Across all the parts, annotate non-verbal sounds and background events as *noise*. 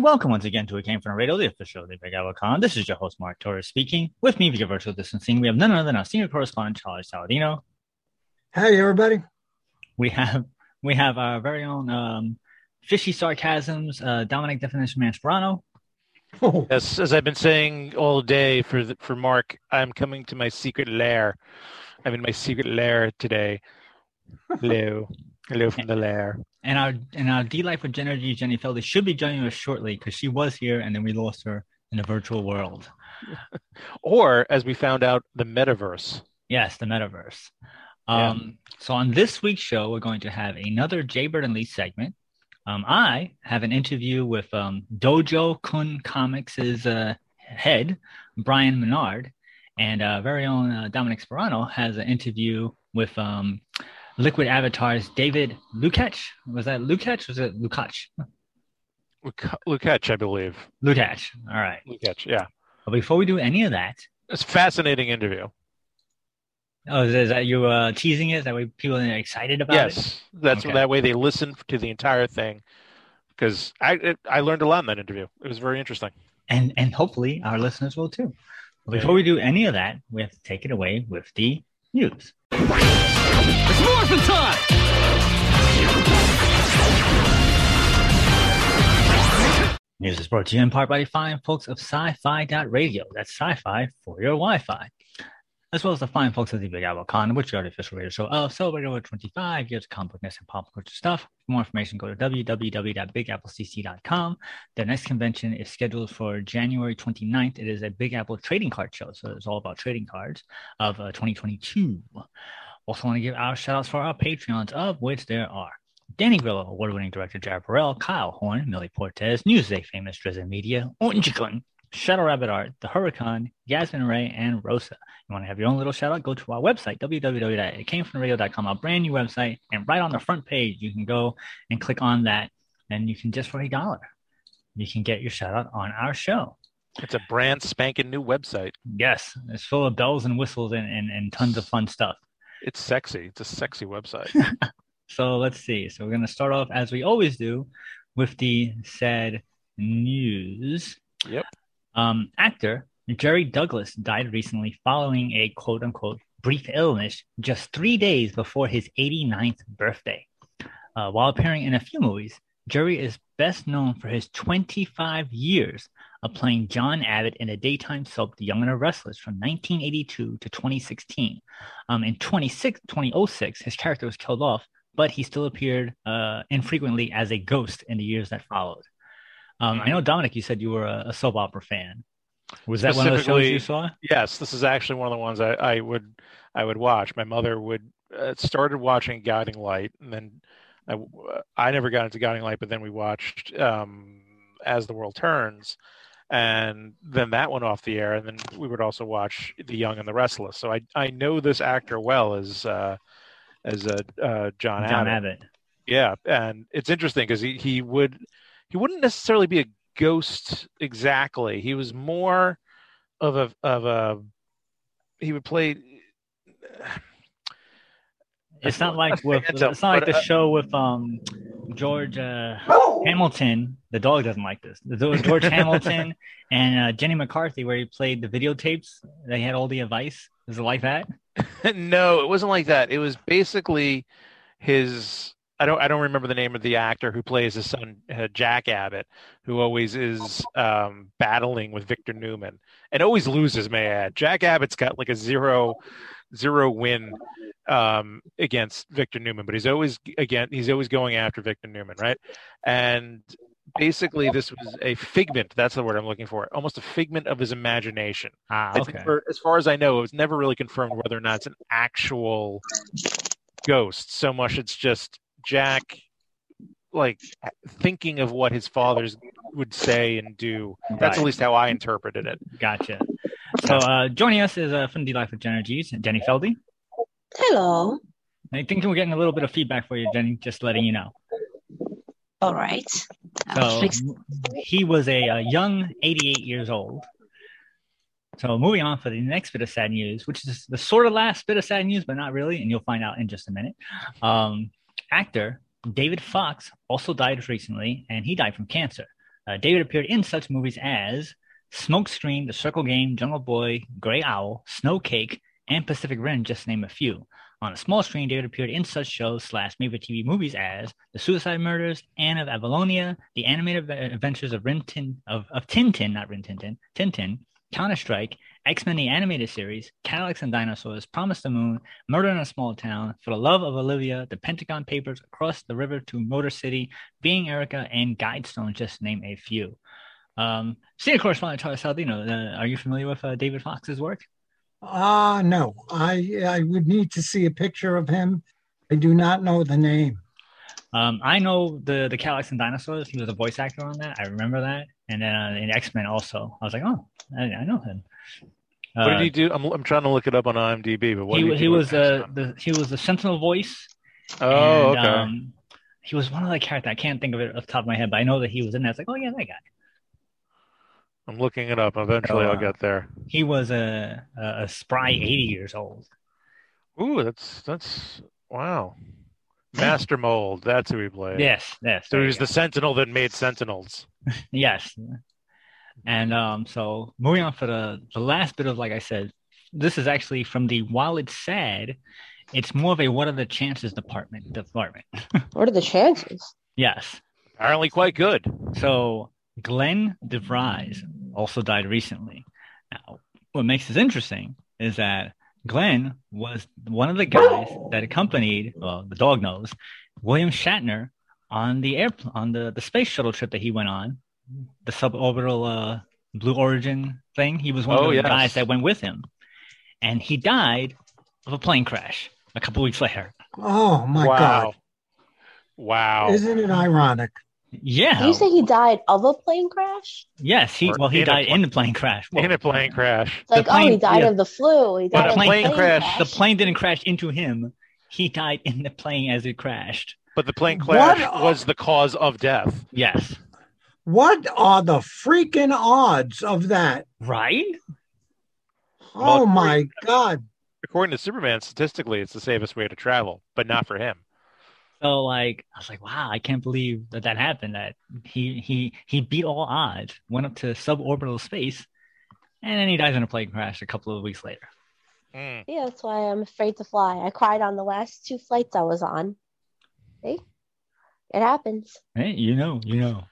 And welcome once again to It Came From Radio, the official of the Big Apple Con. This is your host, Mark Torres, speaking. With me via virtual distancing, we have none other than our senior correspondent, Charlie Saladino. Hey, everybody. We have we have our very own um, fishy sarcasms, uh, Dominic Definition Man Sperano. Oh. Yes, as I've been saying all day for the, for Mark, I'm coming to my secret lair. I'm in my secret lair today. Hello. *laughs* Hello from the lair. And our and our D Life with Jenny Jenny Feldy should be joining us shortly because she was here and then we lost her in the virtual world. *laughs* or as we found out, the metaverse. Yes, the metaverse. Um, yeah. So on this week's show, we're going to have another Jaybird and Lee segment. Um, I have an interview with um, Dojo Kun Comics' uh, head, Brian Menard, and uh, very own uh, Dominic Sperano has an interview with um, Liquid Avatars, David Lukacs. Was that Lukacs? Was it Lukacs? Lukacs, I believe. Lukacs. All right. Lukacs, yeah. But before we do any of that, it's a fascinating interview. Oh, is, that you uh, teasing it? That way people are excited about yes, it? Yes, that's okay. that way they listen to the entire thing. Because I it, I learned a lot in that interview. It was very interesting. And and hopefully our listeners will too. But before we do any of that, we have to take it away with the news. It's morphin' time! News is brought to you in part by the fine folks of sci-fi radio. That's sci-fi for your Wi-Fi as well as the fine folks at the Big Apple Con, which are the official radio show of celebrating over 25 years of complex and pop culture stuff. For more information, go to www.bigapplecc.com. The next convention is scheduled for January 29th. It is a Big Apple trading card show, so it's all about trading cards of uh, 2022. Also, want to give our shout outs for our Patreons, of which there are Danny Grillo, award winning director Jared Burrell, Kyle Horn, Millie Portez, Newsday famous Drizzen Media, Gun, Shadow Rabbit Art, The Huracan, Yasmin Ray, and Rosa. You want to have your own little shout out? Go to our website, www.itcamefromradio.com, our brand new website. And right on the front page, you can go and click on that. And you can just for a dollar, you can get your shout out on our show. It's a brand spanking new website. Yes, it's full of bells and whistles and, and, and tons of fun stuff. It's sexy. It's a sexy website. *laughs* so let's see. So we're going to start off, as we always do, with the sad news. Yep. Um, actor Jerry Douglas died recently following a quote unquote brief illness just three days before his 89th birthday. Uh, while appearing in a few movies, Jerry is best known for his 25 years of playing John Abbott in a daytime soap, The Young and the Restless, from 1982 to 2016. Um, in 2006, his character was killed off, but he still appeared uh, infrequently as a ghost in the years that followed. Um, I know Dominic, you said you were a, a soap opera fan. Was that one of the shows you saw? Yes, this is actually one of the ones I, I would I would watch. My mother would uh, started watching Guiding Light, and then I, I never got into Guiding Light, but then we watched um, As the World Turns, and then that went off the air, and then we would also watch The Young and the Restless. So I I know this actor well as uh, as a uh, John, John Abbott. Abbott. Yeah, and it's interesting because he he would he wouldn't necessarily be a ghost exactly. He was more of a of a he would play. *sighs* It's not like *laughs* with it's not like the uh, show with um George uh, Hamilton. The dog doesn't like this. was George *laughs* Hamilton and uh, Jenny McCarthy, where he played the videotapes. They had all the advice. Is it like that? *laughs* no, it wasn't like that. It was basically his I don't I don't remember the name of the actor who plays his son uh, Jack Abbott, who always is um, battling with Victor Newman and always loses. May I add, Jack Abbott's got like a zero zero win um, against Victor Newman, but he's always again he's always going after Victor Newman, right? And basically this was a figment. That's the word I'm looking for. Almost a figment of his imagination. Ah, I okay. think for, as far as I know, it was never really confirmed whether or not it's an actual ghost. So much it's just Jack, like thinking of what his fathers would say and do. That's Right. at least how I interpreted it. Gotcha. So uh, joining us is uh, from the Life of G's, Jenny Feldy. Hello. I think we're getting a little bit of feedback for you, Jenny. Just letting you know. All right. So he was a, uh young 88 years old. So moving on for the next bit of sad news, which is the sort of last bit of sad news, but not really, and you'll find out in just a minute. Um, actor David Fox also died recently, and he died from cancer. Uh, David appeared in such movies as Smokescreen, The Circle Game, Jungle Boy, Grey Owl, Snowcake, and Pacific Rim, just to name a few. On a small screen, David appeared in such shows slash maybe TV movies as The Suicide Murders, Anne of Avonlea, The Animated Adventures of Rin Tin of, of Tintin, not Rin Tintin, Tintin, Counter Strike, X Men the Animated Series, Cadillacs and Dinosaurs, Promise the Moon, Murder in a Small Town, For the Love of Olivia, The Pentagon Papers, Across the River to Motor City, Being Erica, and Guidestone, just to name a few. Um, senior correspondent Charles Saldino, uh, are you familiar with uh, David Fox's work? Ah, no. I I would need to see a picture of him. I do not know the name. Um, I know the the Cadillacs and Dinosaurs. He was a voice actor on that. I remember that. And then uh, in X Men also, I was like, oh, I, I know him. What Uh, did he do? I'm, I'm trying to look it up on IMDb, but what he, did he, he, do was with uh, the he was the Sentinel voice. Oh, and, okay. Um, he was one of the characters. I can't think of it off the top of my head, but I know that he was in there. It's like, oh yeah, that guy. I'm looking it up. Eventually, Oh, I'll uh, get there. He was a a, a spry eighty years old. Ooh, that's that's wow. Master Mold. That's who he played. Yes, yes. So he you was go. the Sentinel that made Sentinels. *laughs* Yes. And um, so moving on for the, the last bit of, like I said, this is actually from the while it's sad, it's more of a what are the chances department department. *laughs* What are the chances? Yes. Apparently, quite good. So Glenn DeVries also died recently. Now, what makes this interesting is that Glenn was one of the guys that accompanied, well, the dog knows, William Shatner on the air on the, the space shuttle trip that he went on, the suborbital uh, Blue Origin thing. He was one Oh, of the yes. guys that went with him, and he died of a plane crash a couple weeks later. Oh my wow. God! Wow. Isn't it ironic? Yeah. Did you say he died of a plane crash? yes. He Or well, he in died pla- in the plane crash. Well, In a plane crash. It's like, The oh, he died yeah. of the flu. He But died a of plane plane crash- the plane didn't crash into him. He died in the plane as it crashed. But the plane crash a- was the cause of death. Yes. What are the freaking odds of that? Right? Oh Well, my God! According to Superman, statistically, it's the safest way to travel, but not for him. So like I was like, wow, I can't believe that that happened. That he he he beat all odds, went up to suborbital space, and then he dies in a plane crash a couple of weeks later. Mm. Yeah, that's why I'm afraid to fly. I cried on the last two flights I was on. See? It happens. Hey, you know, you know.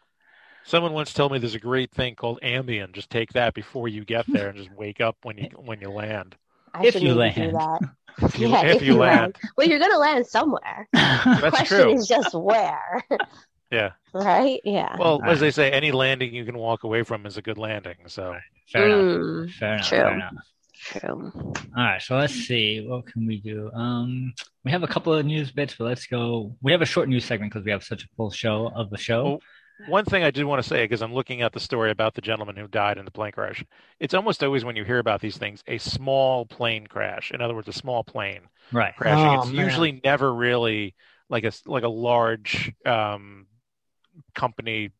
Someone once told me there's a great thing called Ambien. Just take that before you get there, and just wake up when you when you land. I If should you maybe do land. *laughs* that. If you, Yeah, if you land, Well, you're gonna land somewhere. *laughs* that's Question true. is just where, *laughs* Yeah. right? Yeah. Well, as they say, any landing you can walk away from is a good landing. So Fair enough. Mm, Fair enough. true. Fair enough. true. All right, so let's see. What can we do? Um, we have a couple of news bits, but let's go. We have a short news segment because we have such a full show of the show. Well, one thing I did want to say, because I'm looking at the story about the gentleman who died in the plane crash, it's almost always when you hear about these things, a small plane crash. In other words, a small plane right. crashing. Oh, it's man. usually never really like a like a large um, company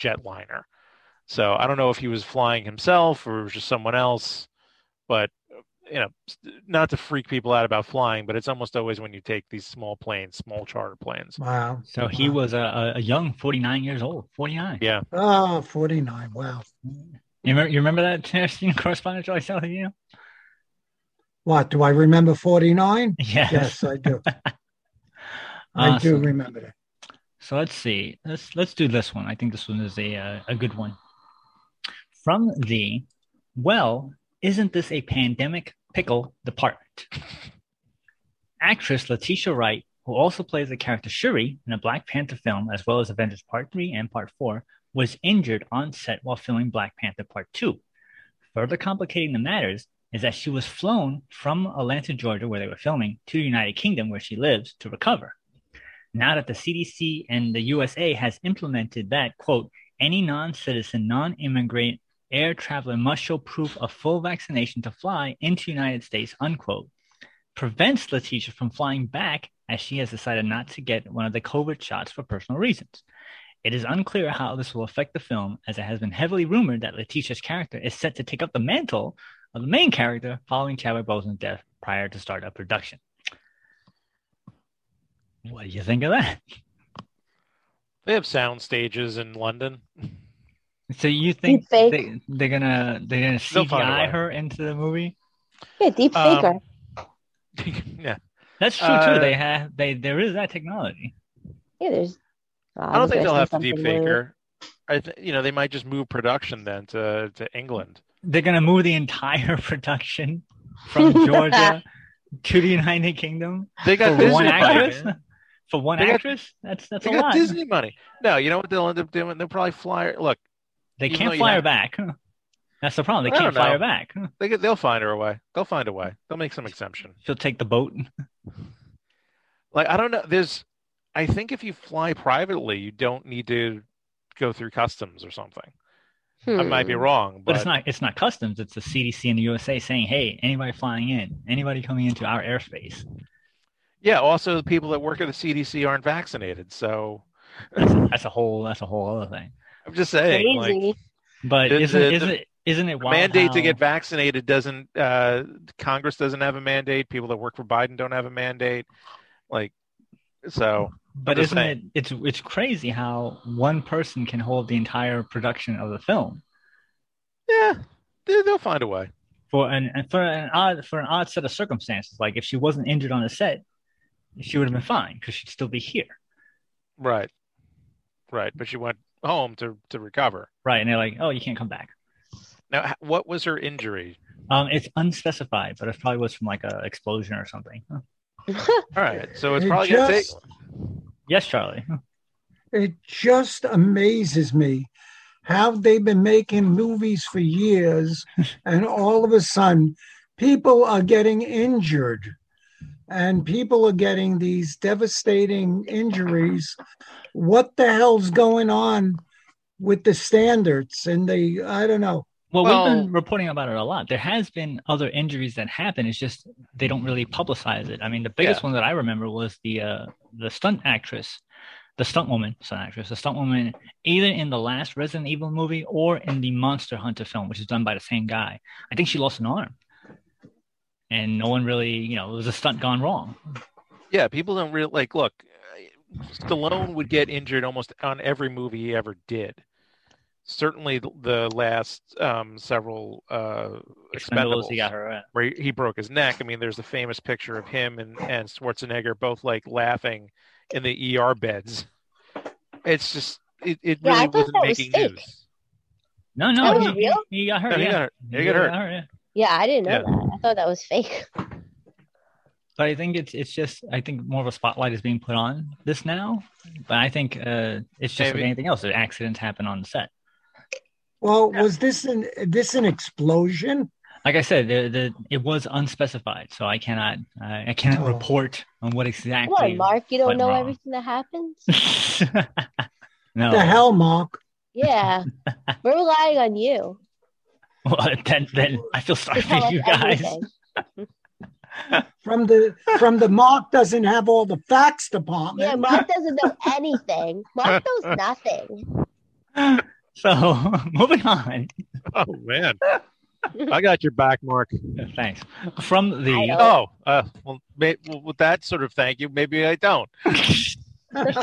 jetliner. So I don't know if he was flying himself or it was just someone else, but you know, not to freak people out about flying, but it's almost always when you take these small planes, small charter planes. Wow. So he was a, a, a young 49 years old. 49. Yeah. Oh, 49. Wow. You remember, you remember that *laughs* senior correspondent, Joyce you? What do I remember? 49? Yes. Yes, I do. *laughs* I do remember that. So let's see. Let's let's do this one. I think this one is a uh, a good one. From the well, isn't this a pandemic pickle department? Actress Letitia Wright, who also plays the character Shuri in a Black Panther film as well as Avengers Part 3 and Part 4, was injured on set while filming Black Panther Part 2. Further complicating the matters is that she was flown from Atlanta, Georgia, where they were filming, to the United Kingdom, where she lives, to recover. Now that the CDC and the USA has implemented that, quote, any non citizen, non immigrant air traveler must show proof of full vaccination to fly into United States, unquote, prevents Letitia from flying back as she has decided not to get one of the COVID shots for personal reasons. It is unclear how this will affect the film, as it has been heavily rumored that Letitia's character is set to take up the mantle of the main character following Chadwick Boseman's death prior to start of production. What do you think of that? They have sound stages in London. *laughs* So you think they, they're gonna they're gonna They'll CGI her into the movie? Yeah, deep Um, faker. *laughs* yeah, That's true Uh, too. They have they there is that technology. yeah, there's. I don't think they'll have to deep something fake her. I th- you know they might just move production then to to England. They're gonna move the entire *laughs* production from Georgia *laughs* to the United Kingdom They got for one actress. man. For one They got- actress, that's that's They a got lot. Disney money. No, you know what they'll end up doing? They'll probably fly her. Look, They even can't though you fly her back. *laughs* That's the problem. They I can't don't fly her back. *laughs* they get, they'll find her a way. They'll find a way. They'll make some exemption. She'll take the boat. *laughs* Like I don't know. There's, I think if you fly privately, you don't need to go through customs or something. I might be Hmm. wrong, But but, it's not it's not customs. It's the CDC in the USA saying, "Hey, anybody flying in, anybody coming into our airspace." yeah. Also, the people that work at the CDC aren't vaccinated, so That's, that's a whole that's a whole other thing. I'm just saying, like But The- isn't the- isn't the it isn't it the wild mandate to get vaccinated doesn't. Uh, Congress doesn't have a mandate. People that work for Biden don't have a mandate. Like, so But isn't it it's it's crazy how one person can hold the entire production of the film yeah, they, they'll find a way. for an and for an odd for an odd set of circumstances. Like if she wasn't injured on the set, she would have been fine because she'd still be here. Right, right. But she went home to to recover. Right. And they're like, oh, you can't come back. Now, what was her injury? Um, it's unspecified, but it probably was from like a explosion or something. All right, so it's It probably gonna take. Yes, Charlie. It just amazes me how they've been making movies for years, *laughs* and all of a sudden, people are getting injured, and people are getting these devastating injuries. What the hell's going on with the standards? And the I don't know. Well, Well- we've been reporting about it a lot. There has been other injuries that happen. It's just they don't really publicize it. I mean, the biggest Yeah. one that I remember was the uh, the stunt actress, the stunt woman, stunt actress, the stunt woman, either in the last Resident Evil movie or in the Monster Hunter film, which is done by the same guy. I think she lost an arm, and no one really, you know, it was a stunt gone wrong. Yeah, people don't really like. Look, Stallone would get injured almost on every movie he ever did. Certainly, the- the last um, several uh, Expendables, Expendables, he got her. where he, he broke his neck. I mean, there's the famous picture of him and, and Schwarzenegger both like laughing in the ER beds. It's just it, it Yeah, I really thought wasn't that was making fake. news. No, no, That he, was real? he, he got hurt. No, he yeah. got hurt. He got hurt. yeah. Yeah, I didn't know Yeah. that. I thought that was fake. *laughs* But I think it's it's just I think more of a spotlight is being put on this now. But I think uh, it's just like anything else. Accidents happen on the set. Well, was this an this an explosion? Like I said, the, the it was unspecified, so I cannot uh, I cannot Oh. report on what Come exactly. on, Mark. You don't know wrong. everything that happens? *laughs* no, The hell, Mark? Yeah. *laughs* We're relying on you. Well, then then I feel sorry for you guys. *laughs* everything. From the from the Mark doesn't have all the facts department. Yeah, Mark doesn't know anything. Mark knows *laughs* nothing. So *laughs* moving on. Oh man, I got your back, Mark. Thanks. From the Oh, uh, well, may, well, with that sort of thank you, maybe I don't. *laughs*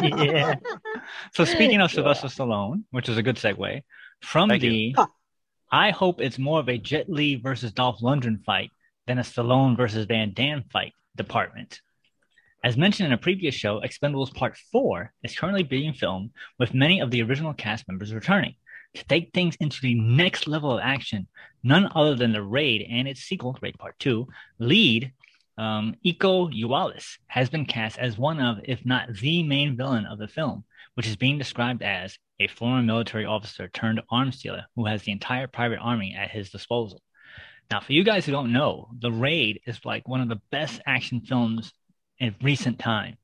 yeah. So speaking of Sylvester Stallone, which is a good segue, from Thank the Huh. I hope it's more of a Jet Li versus Dolph Lundgren fight than a Stallone versus Van Damme fight department. As mentioned in a previous show, Expendables Part 4 is currently being filmed with many of the original cast members returning. To take things into the next level of action, none other than the Raid and its sequel, Raid Part 2, lead um, Iko Uwais has been cast as one of, if not the main villain of the film, which is being described as a former military officer turned arms dealer who has the entire private army at his disposal. Now, for you guys who don't know, The Raid is like one of the best action films in recent time.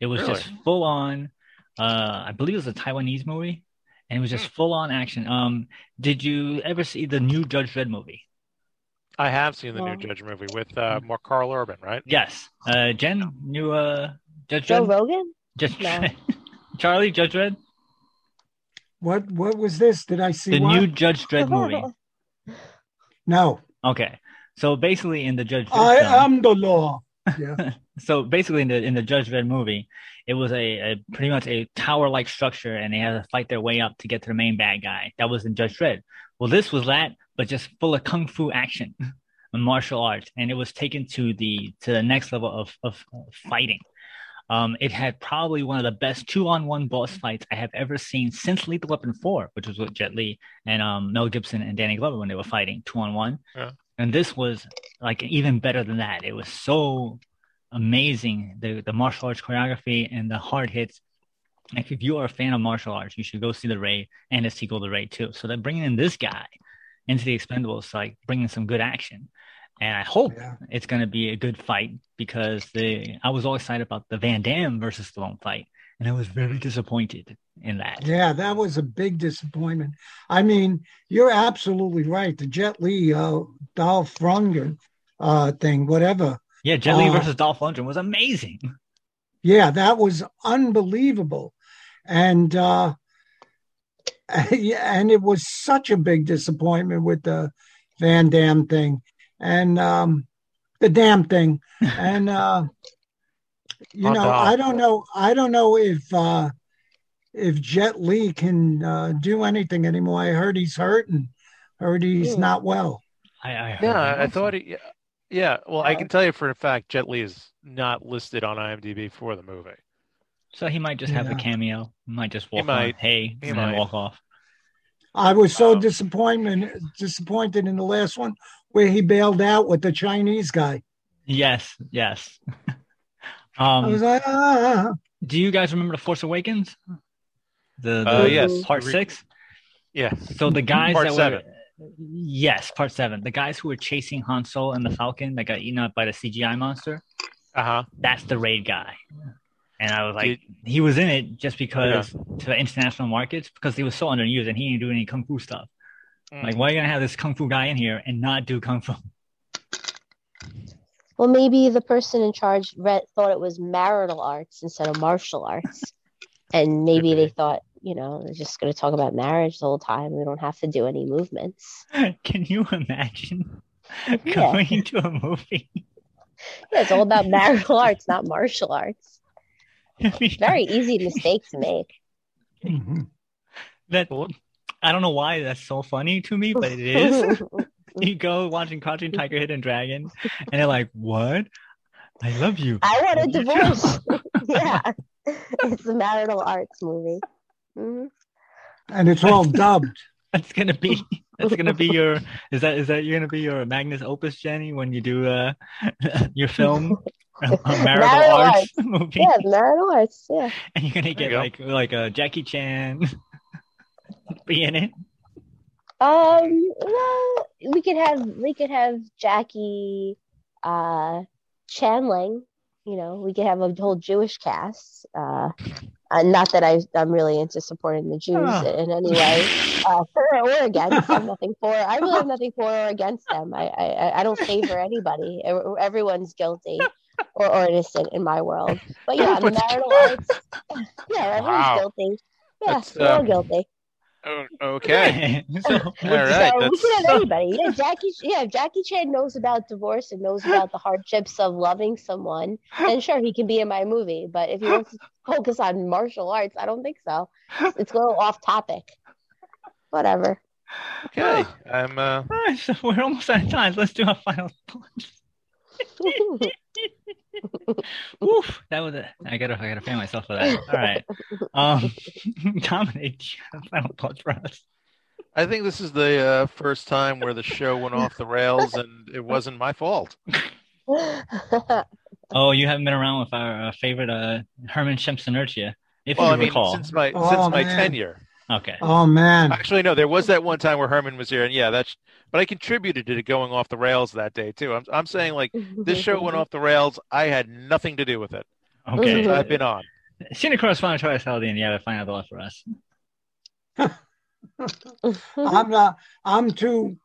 It was Really? just full on. Uh, I believe it was a Taiwanese movie, and it was just full on action. Um, did you ever see the new Judge Dredd movie? I have seen the Well- new Judge movie with uh, Mark Carl Urban, right? Yes. Uh, Jen, new uh, Judge Joe Dredd. Rogan? Judge No. Dredd. *laughs* Charlie, Judge Dredd. What what was this? Did I see The what? new Judge Dredd *laughs* movie. no. Okay. So basically, in the Judge Dredd I film, am the law. Yeah. *laughs* so basically in the in the Judge Dredd movie, it was a, a pretty much a tower like structure, and they had to fight their way up to get to the main bad guy. That was in Judge Dredd. Well, this was that, but just full of kung fu action, *laughs* and martial arts, and it was taken to the to the next level of of fighting. Um, it had probably one of the best two-on-one boss fights I have ever seen since Lethal Weapon 4, which was with Jet Li and um, Mel Gibson and Danny Glover when they were fighting two-on-one. Yeah. And this was like even better than that. It was so amazing the the martial arts choreography and the hard hits. Like if you are a fan of martial arts, you should go see the Raid and the sequel, the Raid too. So they're bringing in this guy into the Expendables, like bringing some good action. And I hope Yeah. it's going to be a good fight because the I was all excited about the Van Damme versus Stallone fight, and I was very disappointed in that. Yeah, that was a big disappointment. I mean, you're absolutely right. The Jet Li, uh, Dolph Lundgren uh, thing, whatever. Yeah, Jet Li Uh, versus Dolph Lundgren was amazing. *laughs* Yeah, that was unbelievable. And uh, *laughs* yeah, and it was such a big disappointment with the Van Damme thing and um, the damn thing. *laughs* And uh, you know. I don't know. I don't know if uh, if Jet Li can uh, do anything anymore. I heard he's hurt and heard he's Hmm. not well. I, I heard Yeah, I thought he. Yeah, well, I can tell you for a fact, Jet Li is not listed on IMDb for the movie. so. He might just have a cameo. He might just walk might. on, hey, He and then might. walk off. I was so Um, disappointed disappointed in the last one where he bailed out with the Chinese guy. Yes, yes. *laughs* I was um, like, ah. do you guys remember the Force Awakens? The, the Uh, yes. part six. Yeah, So the guys Part that seven. were yes, part seven. The guys who were chasing Han Solo and the Falcon that got eaten up by the CGI monster. uh huh. That's the raid guy. And I was like, he was in it just because to the international markets because he was so underused and he didn't do any kung fu stuff. Mm. Like, why are you gonna have this kung fu guy in here and not do kung fu? Well, maybe the person in charge read, thought it was marital arts instead of martial arts. *laughs* And maybe Could they thought, you know, they're just going to talk about marriage the whole time. We don't have to do any movements. *laughs* Can you imagine *laughs* Yeah. going into a movie? Yeah, it's all about marital arts, not martial arts. Very easy mistake to make. Mhm. that Well, I don't know why that's so funny to me, but it is. *laughs* you go watching Crouching Tiger, Hidden Dragon, and they're like, "What? I love you." I want a divorce. *laughs* *laughs* yeah, it's a marital arts movie. Mhm. And it's all dubbed. That's gonna be. That's gonna be your. Is that is that you're gonna be your magnus opus, Jenny, when you do uh your film, a marital, Marital arts, arts. movie, Yeah, marital arts. Yeah. and you're gonna get you go. like like a Jackie Chan be in it. Um. Well, we could have we could have Jackie, uh, Chanling. You know, we could have a whole Jewish cast. Uh, uh, not that I I'm really into supporting the Jews Ah. in any way, uh, for *laughs* or against. I have nothing for. I really have nothing for or against them. I I, I don't favor anybody. Everyone's guilty. Or, or innocent in my world, but yeah, *laughs* the marital arts. *laughs* Yeah, everyone's Wow. guilty. Yeah, That's, we're all um, guilty. Oh, okay. *laughs* so, *laughs* All right. so we that's- can have anybody. Yeah, Jackie. Yeah, if Jackie Chan knows about divorce and knows about the hardships of loving someone, then *laughs* sure he can be in my movie. But if he wants to focus on martial arts, I don't think so. It's a little off topic. Whatever. Okay. I'm. Uh, Alright, so we're almost out of time. Let's do our final thoughts. *laughs* Oof, that was a, I gotta I gotta pay myself for that. All right. Um *laughs* Dominic, do you have final thoughts for us? I think this is the uh, first time where the show went off the rails, and it wasn't my fault. *laughs* Oh, you haven't been around with our uh, favorite uh Herman Shemsenertia, if Well, you I mean, recall. since my Oh, since my man. tenure, Okay. Oh man, Actually, no. There was that one time where Herman was here, and yeah, that's. But I contributed to it going off the rails that day too. I'm, I'm saying like this show went *laughs* off the rails. I had nothing to do with it. Okay. I've been on. Senior correspondent Charlie Saladin, you have to find out the law for us. *laughs* I'm not. I'm too.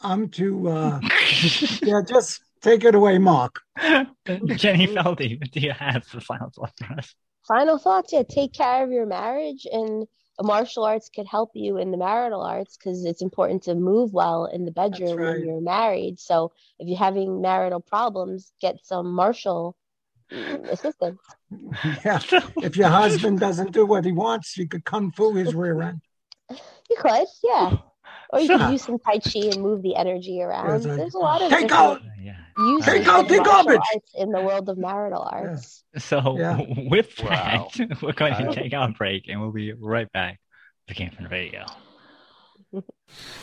I'm too. Uh, *laughs* yeah, just take it away, Mark. Jenny Feldy, what do you have for final thought for us? Final thoughts? Yeah, take care of your marriage, and martial arts could help you in the marital arts because it's important to move well in the bedroom right. when you're married. So if you're having marital problems, get some martial assistance. *laughs* Yeah, if your husband doesn't do what he wants, you could kung fu his rear end. You could, yeah. Or you Sure. could use some tai chi and move the energy around. Yes, I- There's a lot of Take different out- Yeah. uses Take out of the garbage. in the world of marital arts. So Yeah. *laughs* with Wow. that, *laughs* we're going to uh-huh. take our break and we'll be right back to Camping Radio.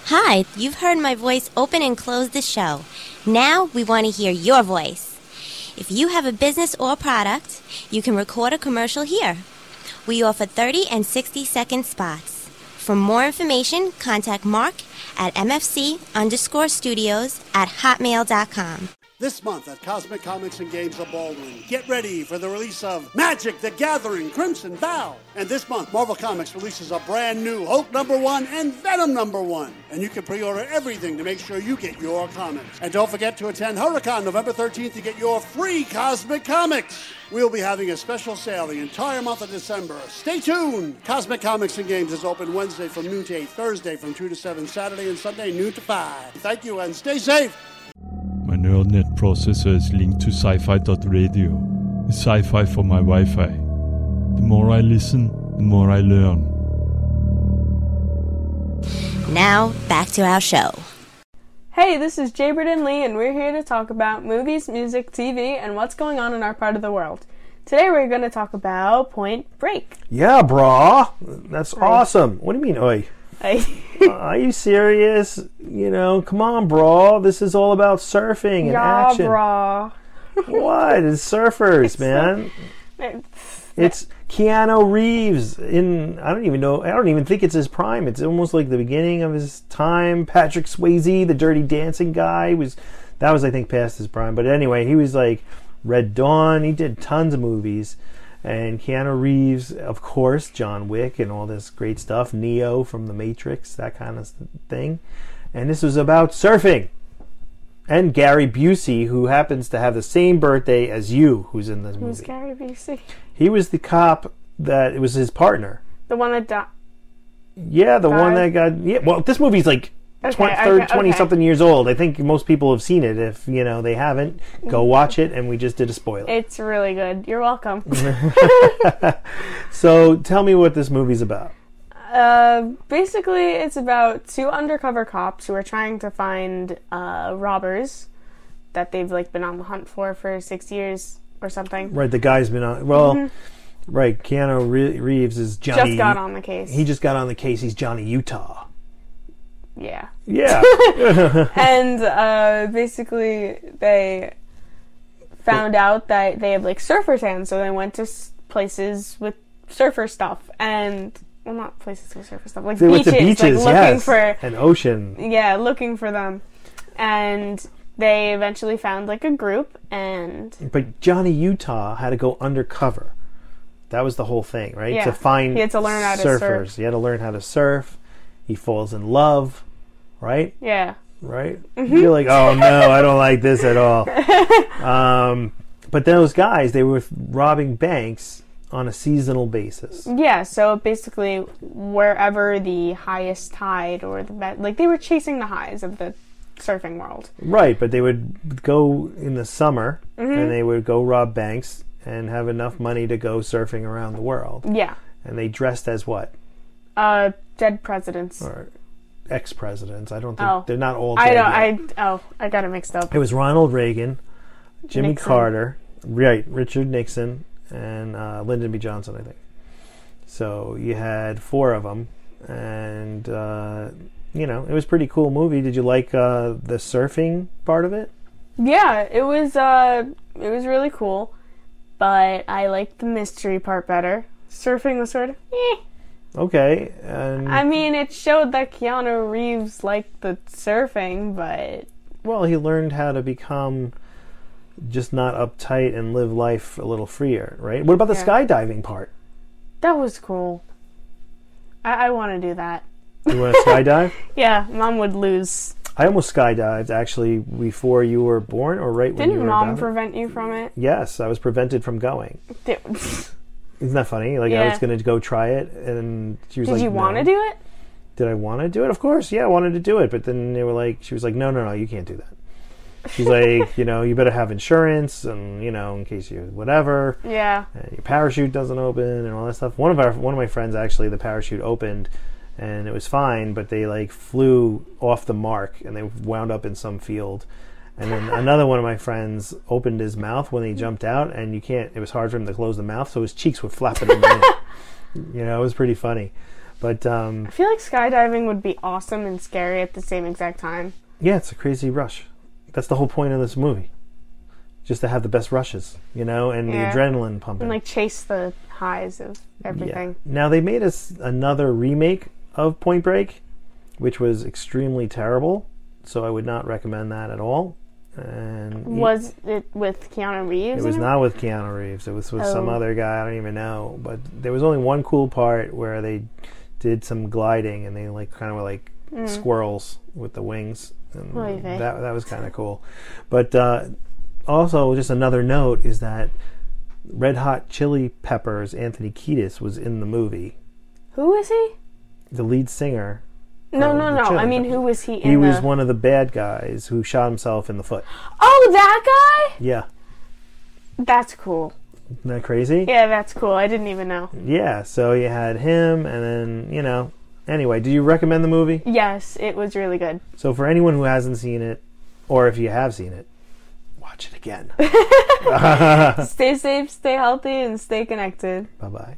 Hi, you've heard my voice open and close the show. Now we want to hear your voice. If you have a business or product, you can record a commercial here. We offer 30 and 60 second spots. For more information, contact Mark at MFC underscore studios at hotmail.com. This month at Cosmic Comics and Games of Baldwin, get ready for the release of Magic the Gathering Crimson Vow. And this month, Marvel Comics releases a brand new Hulk number one and Venom number one. And you can pre order everything to make sure you get your comics. And don't forget to attend Hurricane November 13th to get your free Cosmic Comics. We'll be having a special sale the entire month of December. Stay tuned! Cosmic Comics and Games is open Wednesday from noon to 8, Thursday from 2 to 7, Saturday and Sunday noon to 5. Thank you and stay safe! My neural net processor is linked to sci-fi.radio. It's sci-fi for my Wi-Fi. The more I listen, the more I learn. Now, back to our show. Hey, this is Jaybird and Lee, and we're here to talk about movies, music, TV, and what's going on in our part of the world. Today we're going to talk about Point Break. Yeah, brah. That's awesome. What do you mean, oi? *laughs* Are you serious? You know, come on, bro. This is all about surfing and yeah, action. brah. What? It's surfers, man. It's Keanu Reeves in I don't even know I don't even think it's his prime. It's almost like the beginning of his time. Patrick Swayze, the dirty dancing guy, was that was I think past his prime. But anyway, he was like Red Dawn, he did tons of movies. And Keanu Reeves, of course, John Wick and all this great stuff, Neo from The Matrix, that kind of thing. And this was about surfing and Gary Busey, who happens to have the same birthday as you, who's in this Who's movie. Gary Busey? He was the cop that it was his partner. The one that died. Yeah, the one that got. Yeah, well, this movie's like Okay, 20, okay, 30, 20 okay. something years old. I think most people have seen it. If you know they haven't, go watch it. And we just did a spoiler. It's really good. You're welcome. *laughs* *laughs* So tell me what this movie's about. Uh, basically, it's about two undercover cops who are trying to find uh, robbers that they've like been on the hunt for for six years or something. Right, the guy's been on. Well, right, Keanu Reeves is Johnny. Mm-hmm. Just got on the case. He just got on the case. He's Johnny Utah. Yeah. Yeah. *laughs* *laughs* and uh, basically they found out that they have like surfer tans, so they went to s- places with surfer stuff and well, not places with surfer stuff, like they went beaches, to beaches, like looking yes, for an ocean. yeah, looking for them, and they eventually found like a group and But Johnny Utah had to go undercover. That was the whole thing, right? Yeah. To find He had to learn how to surfers. surf. He had to learn how to surf. He falls in love, right? yeah, Right? Mm-hmm. You're like, oh no, I don't like this at all. *laughs* um, but those guys, they were robbing banks on a seasonal basis. yeah. So basically, wherever the highest tide or the be- like, they were chasing the highs of the surfing world. Right, but they would go in the summer Mm-hmm. and they would go rob banks and have enough money to go surfing around the world. Yeah, And they dressed as what? uh, dead presidents. Or ex presidents. I don't think Oh. they're not all I don't. yet. I oh, I got it mixed up. It was Ronald Reagan, Jimmy Nixon. Carter, right, Richard Nixon, and uh, Lyndon B. Johnson, I think. So you had four of them, and uh, you know it was a pretty cool movie. Did you like uh, the surfing part of it? Yeah, it was. Uh, it was really cool, but I liked the mystery part better. Surfing was sort of. Eh. Okay, and I mean, it showed that Keanu Reeves liked the surfing, but well, he learned how to become just not uptight and live life a little freer, right? What about the Yeah. skydiving part? that was cool. I, I want to do that. You want to skydive? *laughs* Yeah, mom would lose. I almost skydived actually before you were born, or right when you were. Born. Didn't mom prevent you from it? Yes, I was prevented from going. *laughs* Isn't that funny? Like I Yeah. was going to go try it, and she was did like, you want to do it? Did I want to do it? Of course, yeah, I wanted to do it. But then they were like, she was like, no, no, no, you can't do that. She's like, *laughs* you know, you better have insurance, and you know, in case you whatever. Yeah. and your parachute doesn't open and all that stuff. One of our one of my friends actually the parachute opened and it was fine, but they like flew off the mark and they wound up in some field. And then another one of my friends opened his mouth when he jumped out and you can't it was hard for him to close the mouth, so his cheeks were flapping in the wind. *laughs* You know, it was pretty funny. But um I feel like skydiving would be awesome and scary at the same exact time. yeah, it's a crazy rush. That's the whole point of this movie. Just to have the best rushes, you know, and Yeah. the adrenaline pumping. And like chase the highs of everything. Now they made us another remake of Point Break, which was extremely terrible. So I would not recommend that at all. And Was it with Keanu Reeves? it was not with Keanu Reeves. It was with some Oh. other guy. I don't even know. But there was only one cool part where they did some gliding and they like kind of were like Mm. squirrels with the wings. And Oy that that was kind of cool. But uh, also, just another note is that Red Hot Chili Peppers Anthony Kiedis was in the movie. Who is he? The lead singer. No, no, no. I mean, who was he in He was the? one of the bad guys who shot himself in the foot. Oh, that guy! Yeah. That's cool. Isn't that crazy? Yeah, that's cool. I didn't even know. Yeah, so you had him, and then, you know. Anyway, do you recommend the movie? Yes, it was really good. So, for anyone who hasn't seen it, or if you have seen it, watch it again. *laughs* *laughs* stay safe, stay healthy, and stay connected. Bye bye.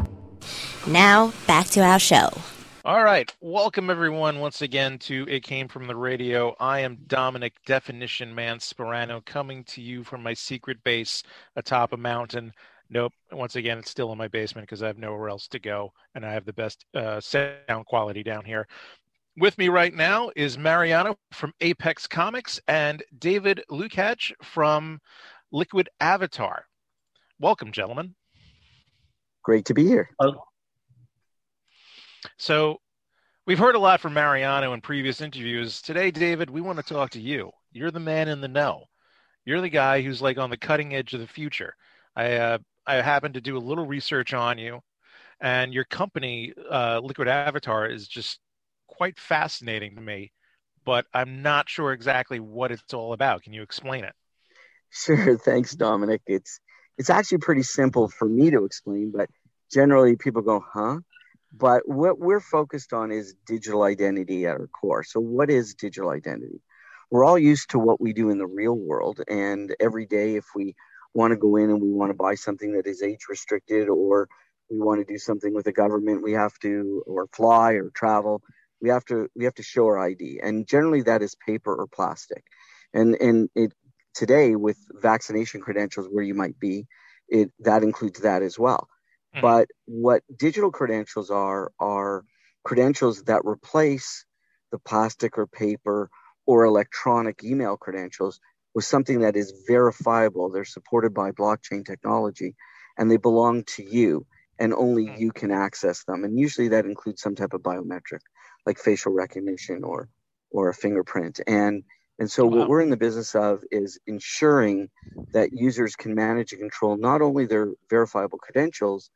Now, back to our show. All right. Welcome, everyone, once again to It Came From the Radio. I am Dominic Definition Man Sperano coming to you from my secret base atop a mountain. Nope. Once again, it's still in my basement because I have nowhere else to go and I have the best uh, sound quality down here. With me right now is Mariano from Apex Comics and David Lukacs from Liquid Avatar. Welcome, gentlemen. Great to be here. So we've heard a lot from Mariano in previous interviews. Today, David, we want to talk to you. You're the man in the know. You're the guy who's like on the cutting edge of the future. I uh, I happened to do a little research on you, and your company, uh, Liquid Avatar, is just quite fascinating to me. But I'm not sure exactly what it's all about. Can you explain it? Sure, *laughs* thanks, Dominic. It's it's actually pretty simple for me to explain, but generally people go, "Huh?" But what we're focused on is digital identity at our core. So, what is digital identity? We're all used to what we do in the real world, and every day, if we want to go in and we want to buy something that is age restricted, or we want to do something with the government, we have to, or fly or travel, we have to we have to show our ID, and generally that is paper or plastic, and and it today with vaccination credentials where you might be, it that includes that as well. Mm-hmm. But what digital credentials are are credentials that replace the plastic or paper or electronic email credentials with something that is verifiable. They're supported by blockchain technology and they belong to you and only mm-hmm. you can access them. And usually that includes some type of biometric like facial recognition or or a fingerprint. And and so what we're in the business of is ensuring that users can manage and control not only their verifiable credentials,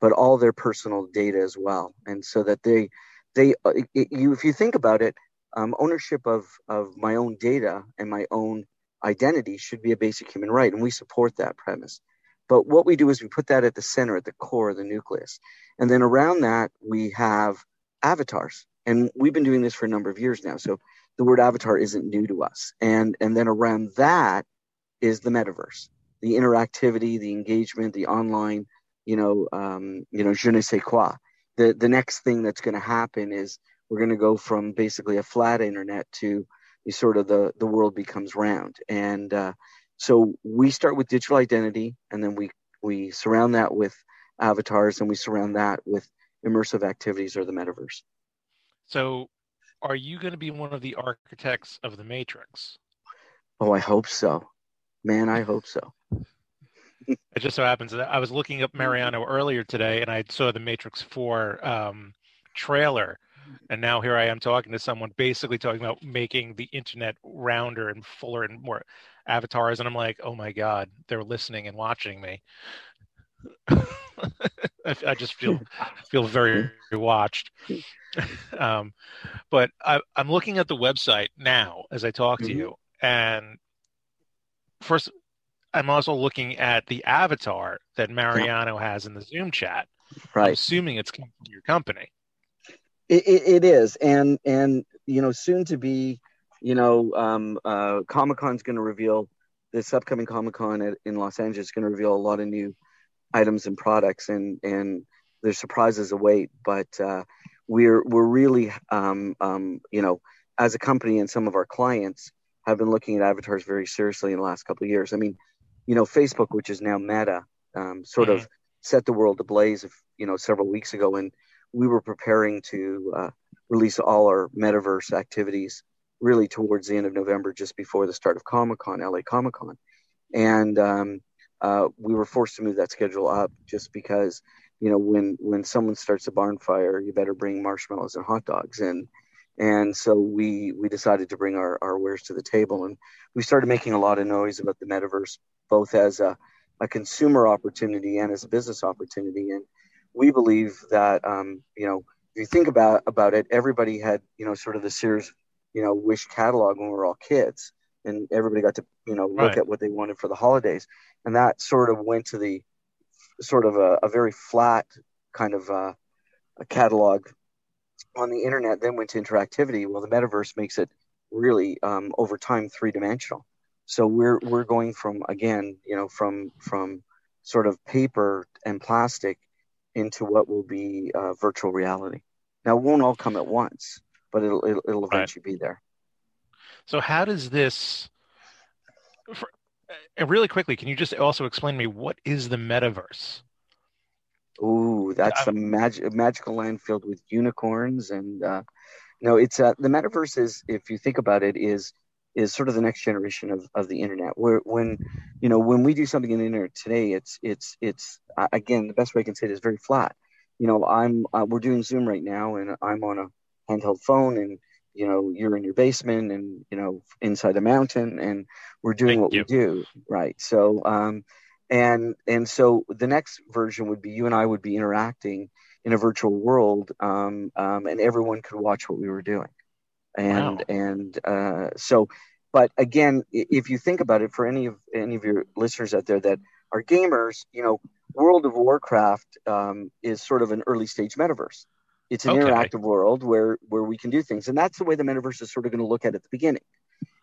but all their personal data as well. And so that they, they, uh, it, you, if you think about it, um, ownership of of my own data and my own identity should be a basic human right, and we support that premise. But what we do is we put that at the center, at the core of the nucleus. And then around that, we have avatars. And we've been doing this for a number of years now. So the word avatar isn't new to us. And, and then around that is the metaverse, the interactivity, the engagement, the online, you know, um, you know, je ne sais quoi. The, the next thing that's going to happen is we're going to go from basically a flat internet to sort of the, the world becomes round. And, uh, so we start with digital identity, and then we we surround that with avatars, and we surround that with immersive activities or the metaverse. So, are you going to be one of the architects of the Matrix? Oh, I hope so. Man, I hope so. It just so happens that I was looking up Mariano earlier today, and I saw the Matrix Four um, trailer, and now here I am talking to someone basically talking about making the internet rounder and fuller and more avatars and i'm like oh my god they're listening and watching me. *laughs* I, just feel feel very watched. *laughs* Um, but I, am looking at the website now as i talk to mm-hmm. you and first i'm also looking at the avatar that mariano yeah. has in the zoom chat right I'm assuming it's coming from your company it, it, it is and and you know soon to be you know, um, uh, Comic Con's going to reveal this upcoming Comic Con in Los Angeles is going to reveal a lot of new items and products, and and there's surprises await. But uh, we're we're really, um, um, you know, as a company and some of our clients have been looking at avatars very seriously in the last couple of years. I mean, you know, Facebook, which is now Meta, um, sort mm-hmm. of set the world ablaze, of, you know, several weeks ago, and we were preparing to uh, release all our metaverse activities really towards the end of November, just before the start of Comic Con, LA Comic Con. And um, uh, we were forced to move that schedule up just because, you know, when, when someone starts a barn fire, you better bring marshmallows and hot dogs. And, and so we, we decided to bring our, our wares to the table. And we started making a lot of noise about the metaverse, both as a, a consumer opportunity and as a business opportunity. And we believe that, um, you know, if you think about, about it, everybody had, you know, sort of the Sears you know wish catalog when we were all kids and everybody got to you know look right. at what they wanted for the holidays and that sort of went to the sort of a, a very flat kind of uh, a catalog on the internet then went to interactivity well the metaverse makes it really um, over time three dimensional so we're we're going from again you know from from sort of paper and plastic into what will be uh, virtual reality now it won't all come at once but it'll it'll, it'll eventually right. be there. So how does this? For, uh, really quickly, can you just also explain to me what is the metaverse? Ooh, that's a magic magical land filled with unicorns and uh, no, it's uh, the metaverse is if you think about it is is sort of the next generation of, of the internet. Where when you know when we do something in the internet today it's it's it's uh, again the best way i can say it is very flat. You know i'm uh, we're doing zoom right now and i'm on a handheld phone and you know you're in your basement and you know inside a mountain and we're doing Thank what you. we do right? So um and and so the next version would be you and i would be interacting in a virtual world um, um and everyone could watch what we were doing and wow. and uh so but again if you think about it for any of any of your listeners out there that are gamers you know world of warcraft um, is sort of an early stage metaverse it's an okay. interactive world where where we can do things, and that's the way the metaverse is sort of going to look at at the beginning,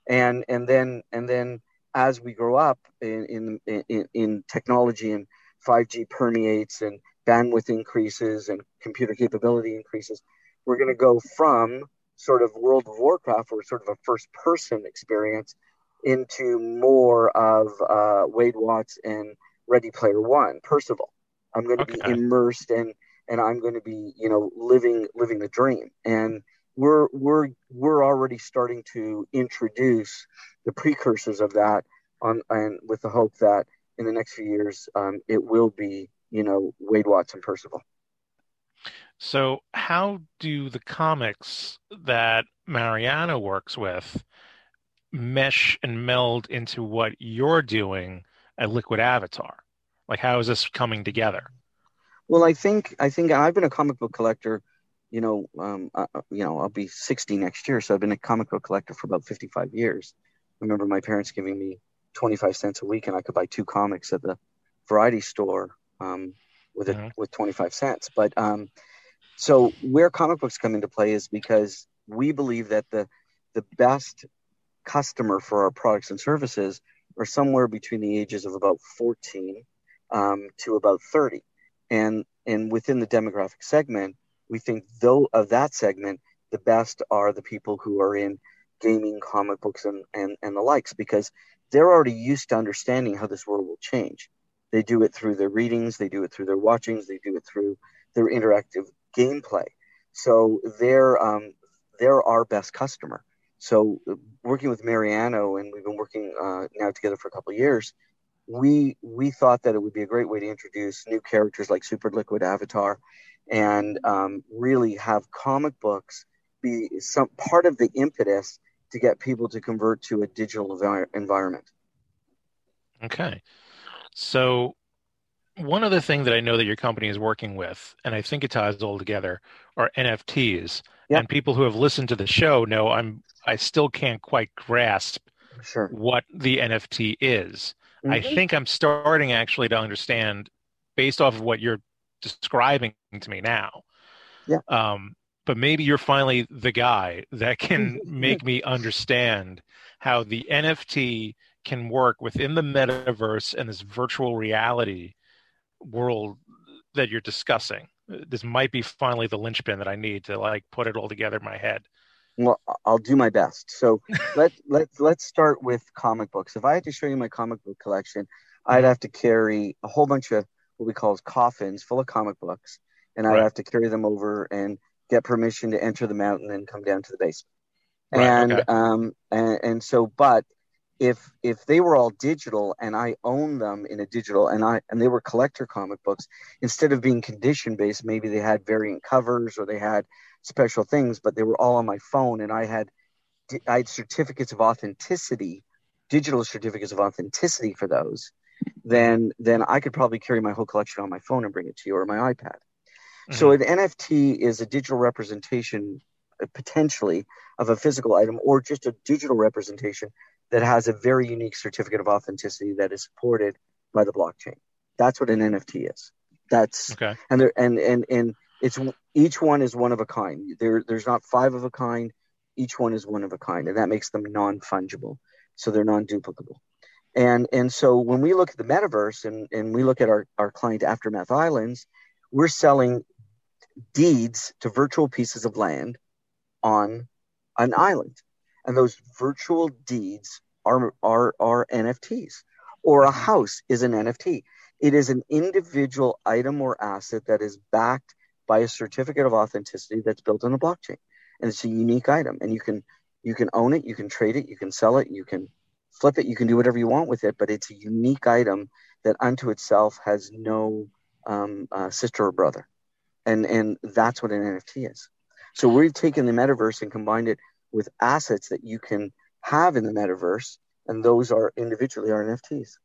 and and then and then as we grow up in in in, in technology and 5G permeates and bandwidth increases and computer capability increases, we're going to go from sort of World of Warcraft or sort of a first person experience into more of uh, Wade Watts and Ready Player One, Parzival. I'm going to okay. be immersed in and I'm going to be, you know, living living the dream. And we're we're we're already starting to introduce the precursors of that on and with the hope that in the next few years um, it will be, you know, Wade Watts and Parzival. So, how do the comics that Mariano works with mesh and meld into what you're doing at Liquid Avatar? Like, how is this coming together? Well, I think I think I've been a comic book collector. You know, um, uh, uh you know, I'll be 60 next year, so I've been a comic book collector for about 55 years. I remember my parents giving me 25 cents a week, and I could buy two comics at the variety store um, with Mhm. a, with 25 cents. But um, so where comic books come into play is because we believe that the the best customer for our products and services are somewhere between the ages of about 14 um, to about 30, and and within the demographic segment, we think though of that segment, the best are the people who are in gaming, comic books, and and, and the likes because they're already used to understanding how this world will change. They do it through their readings, they do it through their watchings, they do it through their interactive gameplay. So they're um, they're our best customer. So working with Mariano, and we've been working uh, now together for a couple years. We we thought that it would be a great way to introduce new characters like Super Liquid Avatar, and um, really have comic books be some part of the impetus to get people to convert to a digital envi- environment. Okay. So one other thing that I know that your company is working with, and I think it ties all together, are NFTs. Yep. And people who have listened to the show know I'm I still can't quite grasp Sure. what the NFT is. I Mhm. think I'm starting actually to understand based off of what you're describing to me now. Yeah. Um, but maybe you're finally the guy that can *laughs* make me understand how the NFT can work within the metaverse and this virtual reality world that you're discussing. This might be finally the linchpin that I need to like put it all together in my head. Well, I'll do my best. So *laughs* let let let's start with comic books. If I had to show you my comic book collection, I'd have to carry a whole bunch of what we call coffins full of comic books, and I'd Right. have to carry them over and get permission to enter the mountain and come down to the basement. Right, and okay. um and, and so, but if if they were all digital and I own them in a digital and I and they were collector comic books, instead of being condition based, maybe they had variant covers or they had special things, but they were all on my phone and I had I had certificates of authenticity, digital certificates of authenticity for those, then then I could probably carry my whole collection on my phone and bring it to you or my iPad. So an NFT is a digital representation uh, potentially of a physical item or just a digital representation that has a very unique certificate of authenticity that is supported by the blockchain. That's what an NFT is. That's Okay. and there and and and it's each one is one of a kind. There there's not five of a kind. Each one is one of a kind, and that makes them non-fungible. So they're non-duplicable. And and so when we look at the metaverse and, and we look at our, our client Aftermath Islands, we're selling deeds to virtual pieces of land on an island. And those virtual deeds are are, are NFTs. Or a house is an NFT. It is an individual item or asset that is backed by a certificate of authenticity that's built on the blockchain. And it's a unique item. And you can you can own it, you can trade it, you can sell it, you can flip it, you can do whatever you want with it, but it's a unique item that unto itself has no um, uh, sister or brother. And and that's what an NFT is. So we've taken the metaverse and combined it with assets that you can have in the metaverse, and those are individually are NFTs.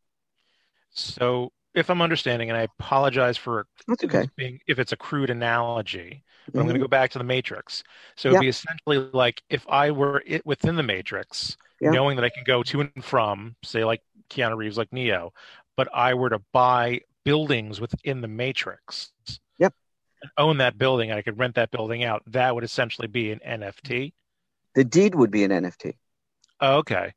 So if I'm understanding, and I apologize for That's okay. being if it's a crude analogy, but I'm going to mm-hmm. go back to the Matrix. So it'd Yeah. be essentially like if I were it within the Matrix, Yeah. knowing that I can go to and from, say like Keanu Reeves, like Neo, but I were to buy buildings within the Matrix. Yep. And own that building, and I could rent that building out. That would essentially be an NFT. The deed would be an NFT. Oh, okay.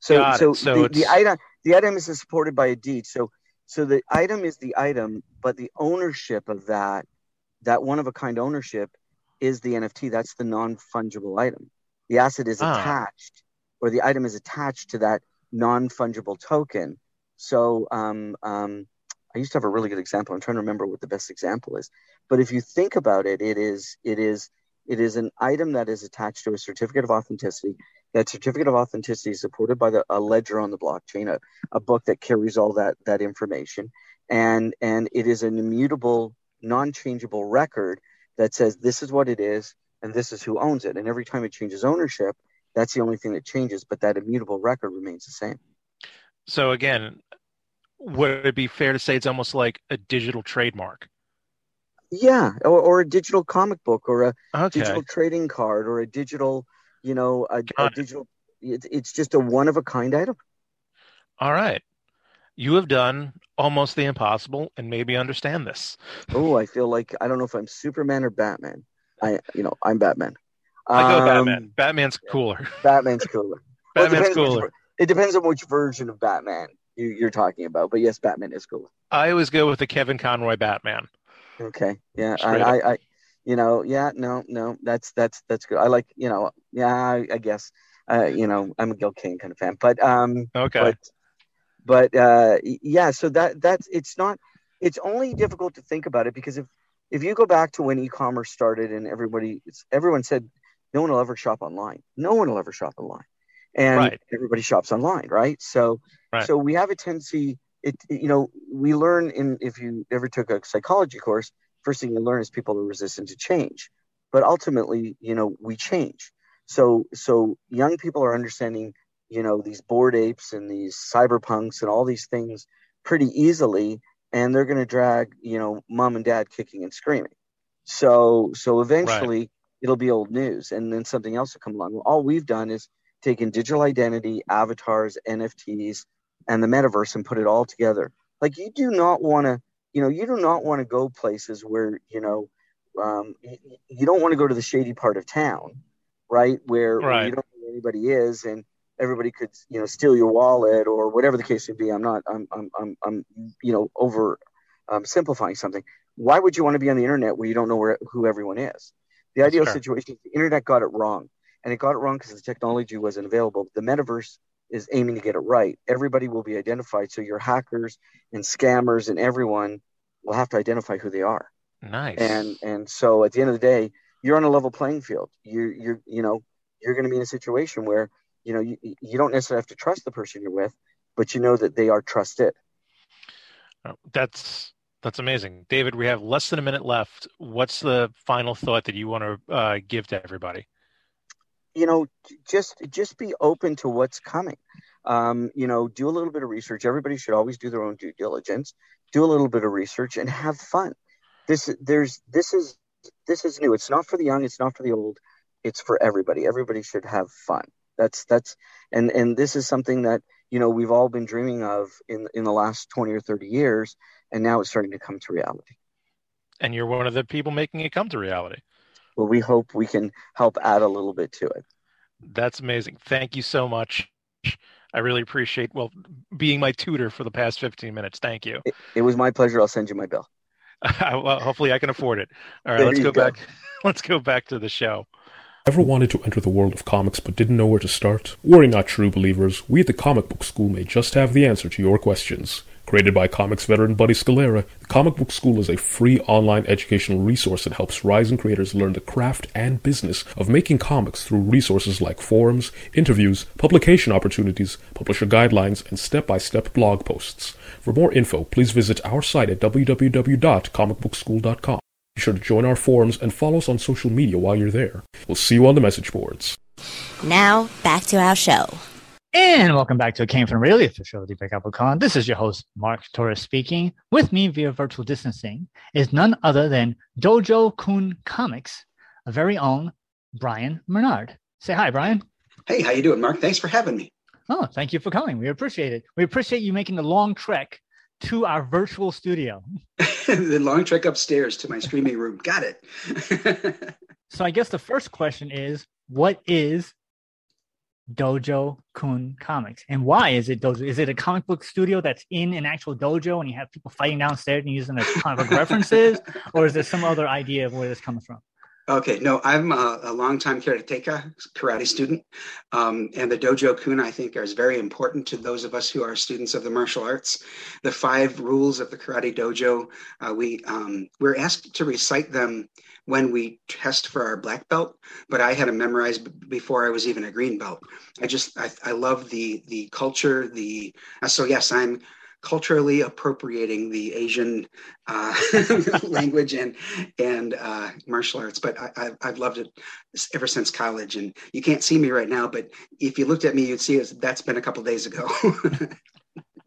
So, so, So the, the item the item is supported by a deed. So, so the item is the item, but the ownership of that that one of a kind ownership is the NFT. That's the non fungible item. The asset is Ah. attached, or the item is attached to that non fungible token. So, um, um, I used to have a really good example. I'm trying to remember what the best example is. But if you think about it, it is it is it is an item that is attached to a certificate of authenticity. That certificate of authenticity is supported by the, a ledger on the blockchain, a, a book that carries all that that information, and and it is an immutable, non-changeable record that says this is what it is and this is who owns it. And every time it changes ownership, that's the only thing that changes, but that immutable record remains the same. So again, would it be fair to say it's almost like a digital trademark? Yeah, or, or a digital comic book, or a Okay. digital trading card, or a digital, you know, a, a it. digital. It, it's just a one of a kind item. All right. you have done almost the impossible and maybe understand this. Oh, I feel like I don't know if I'm Superman or Batman. I, you know, I'm Batman. I go Um, Batman. Batman's cooler. Batman's *laughs* cooler. Well, it Batman's depends which cooler. it depends on which version of Batman you, you're talking about, but yes, Batman is cooler. I always go with the Kevin Conroy Batman. Okay, yeah, I, I, I, you know, yeah, no, no, that's that's that's good. I like, you know, yeah, I, I guess, uh, you know, I'm a Gil Kane kind of fan, but um, Okay. but but uh, yeah, so that that's it's not, it's only difficult to think about it because if if you go back to when e-commerce started and everybody, it's, everyone said no one will ever shop online, no one will ever shop online, and Right. everybody shops online, right? So Right. so we have a tendency it you know we learn in if you ever took a psychology course first thing you learn is people are resistant to change. But ultimately you know we change. So so young people are understanding you know these Bored Apes and these cyberpunks and all these things pretty easily and they're going to drag you know mom and dad kicking and screaming. So so eventually it'll be old news and then something else will come along. All we've done is taken digital identity avatars nfts and the metaverse and put it all together. Like you do not want to, you know, you do not want to go places where, you know, um, you, don't want to go to the shady part of town, right? Where, where Right. you don't know who anybody is and everybody could, you know, steal your wallet or whatever the case may be. I'm not, I'm, I'm, I'm, I'm you know, over um, simplifying something. Why would you want to be on the internet where you don't know where, who everyone is? The ideal fair. situation is the internet got it wrong. And it got it wrong because the technology wasn't available. The metaverse is aiming to get it right. Everybody will be identified. So your hackers and scammers and everyone will have to identify who they are. Nice. And and so at the end of the day, you're on a level playing field. You you're you know you're going to be in a situation where you know you, you don't necessarily have to trust the person you're with, but you know that they are trusted. Oh, That's that's amazing, David. We have less than a minute left. What's the final thought that you want to uh, give to everybody? You know just just be open to what's coming. Um, you know do a little bit of research. Everybody should always do their own due diligence. Do a little bit of research and have fun. This there's this is this is new. It's not for the young. It's not for the old. It's for everybody. Everybody should have fun. That's that's and and this is something that you know we've all been dreaming of in in the last 20 or 30 years and now it's starting to come to reality. And you're one of the people making it come to reality. Well we hope we can help add a little bit to it That's amazing. Thank you so much. I really appreciate well being my tutor for the past 15 minutes. Thank you. it, it was my pleasure i'll send you my bill *laughs* well, hopefully I can afford it. All right, There let's go, go. back. *laughs* Let's go back to the show. Ever wanted to enter the world of comics but didn't know where to start? Worry not, true believers. We at the Comic Book School may just have the answer to your questions. Created by comics veteran Buddy Scalera, the Comic Book School is a free online educational resource that helps rising creators learn the craft and business of making comics through resources like forums, interviews, publication opportunities, publisher guidelines, and step-by-step blog posts. For more info, please visit our site at www.comicbookschool.com. Be sure to join our forums and follow us on social media while you're there. We'll see you on the message boards. Now, back to our show. And welcome back to a Came from Radio official of the Apple Con. This is your host, Mark Torres speaking. With me via virtual distancing is none other than Dojo Kun Comics, a very own Brian Bernard. Say hi, Brian. Hey, how you doing, Mark? Thanks for having me. Oh, thank you for coming. We appreciate it. We appreciate you making the long trek to our virtual studio. *laughs* *laughs* the long trek upstairs to my streaming room. Got it. *laughs* So I guess the first question is, what is Dojo Kun Comics, and why is it Dojo? Is it a comic book studio that's in an actual dojo, and you have people fighting downstairs and using the comic book references, *laughs* or is there some other idea of where this comes from? Okay, no, I'm a, a longtime karateka karate student, um, and the dojo kun I think is very important to those of us who are students of the martial arts. The five rules of the karate dojo, uh, we um, we're asked to recite them when we test for our black belt, but I had them memorized b- before I was even a green belt. I just I, I love the the culture. The uh, so yes, I'm culturally appropriating the Asian uh, *laughs* language and and uh, martial arts. But I, I've loved it ever since college. And you can't see me right now, but if you looked at me, you'd see it, that's been a couple days ago. *laughs*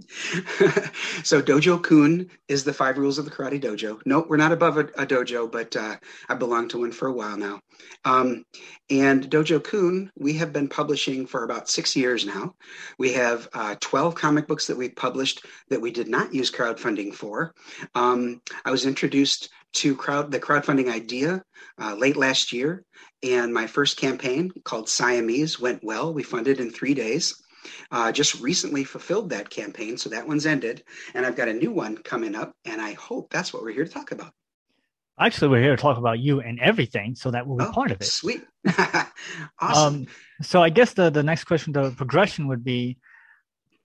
*laughs* so Dojo Kun is the five rules of the Karate Dojo. No, we're not above a, a dojo, but uh, I belong to one for a while now. Um, and Dojo Kun, we have been publishing for about six years now. We have uh, 12 comic books that we published that we did not use crowdfunding for. Um, I was introduced to crowd the crowdfunding idea uh, late last year, and my first campaign called Siamese went well. We funded in three days uh, just recently fulfilled that campaign. So that one's ended. And I've got a new one coming up. And I hope that's what we're here to talk about. Actually, we're here to talk about you and everything. So that will be Oh, part of it. Sweet. *laughs* Um, awesome. so I guess the, the next question, the progression would be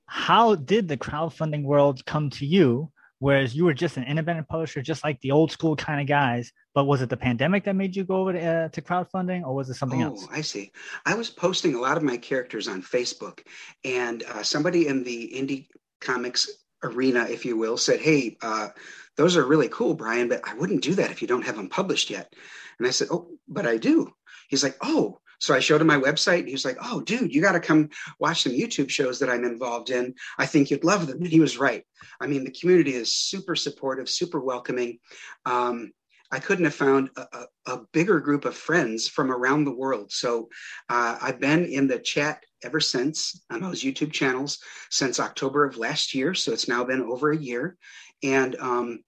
how did the crowdfunding world come to you? Whereas you were just an independent publisher, just like the old school kind of guys. But was it the pandemic that made you go over to, uh, to crowdfunding, or was it something oh, else? I see. I was posting a lot of my characters on Facebook, and uh, somebody in the indie comics arena, if you will, said, Hey, uh, those are really cool, Brian, but I wouldn't do that if you don't have them published yet. And I said, Oh, but I do. He's like, Oh, so I showed him my website. And he was like, "Oh, dude, you got to come watch some YouTube shows that I'm involved in. I think you'd love them." And he was right. I mean, the community is super supportive, super welcoming. Um, I couldn't have found a, a, a, bigger group of friends from around the world. So uh, I've been in the chat ever since on those YouTube channels since October of last year. So it's now been over a year, and um,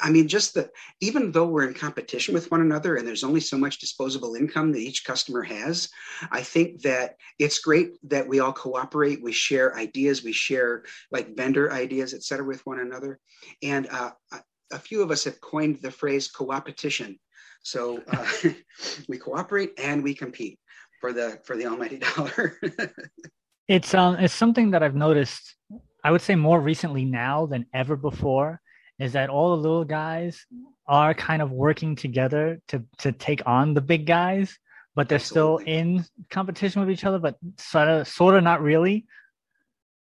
I mean, just that even though we're in competition with one another and there's only so much disposable income that each customer has, I think that it's great that we all cooperate. We share ideas, we share like vendor ideas, et cetera, with one another. And uh, a few of us have coined the phrase co-opetition. So uh, *laughs* we cooperate and we compete for the for the almighty dollar. *laughs* it's um it's something that I've noticed. I would say more recently now than ever before is that all the little guys are kind of working together to to take on the big guys, but they're Absolutely. still in competition with each other, but sort of sort of not really.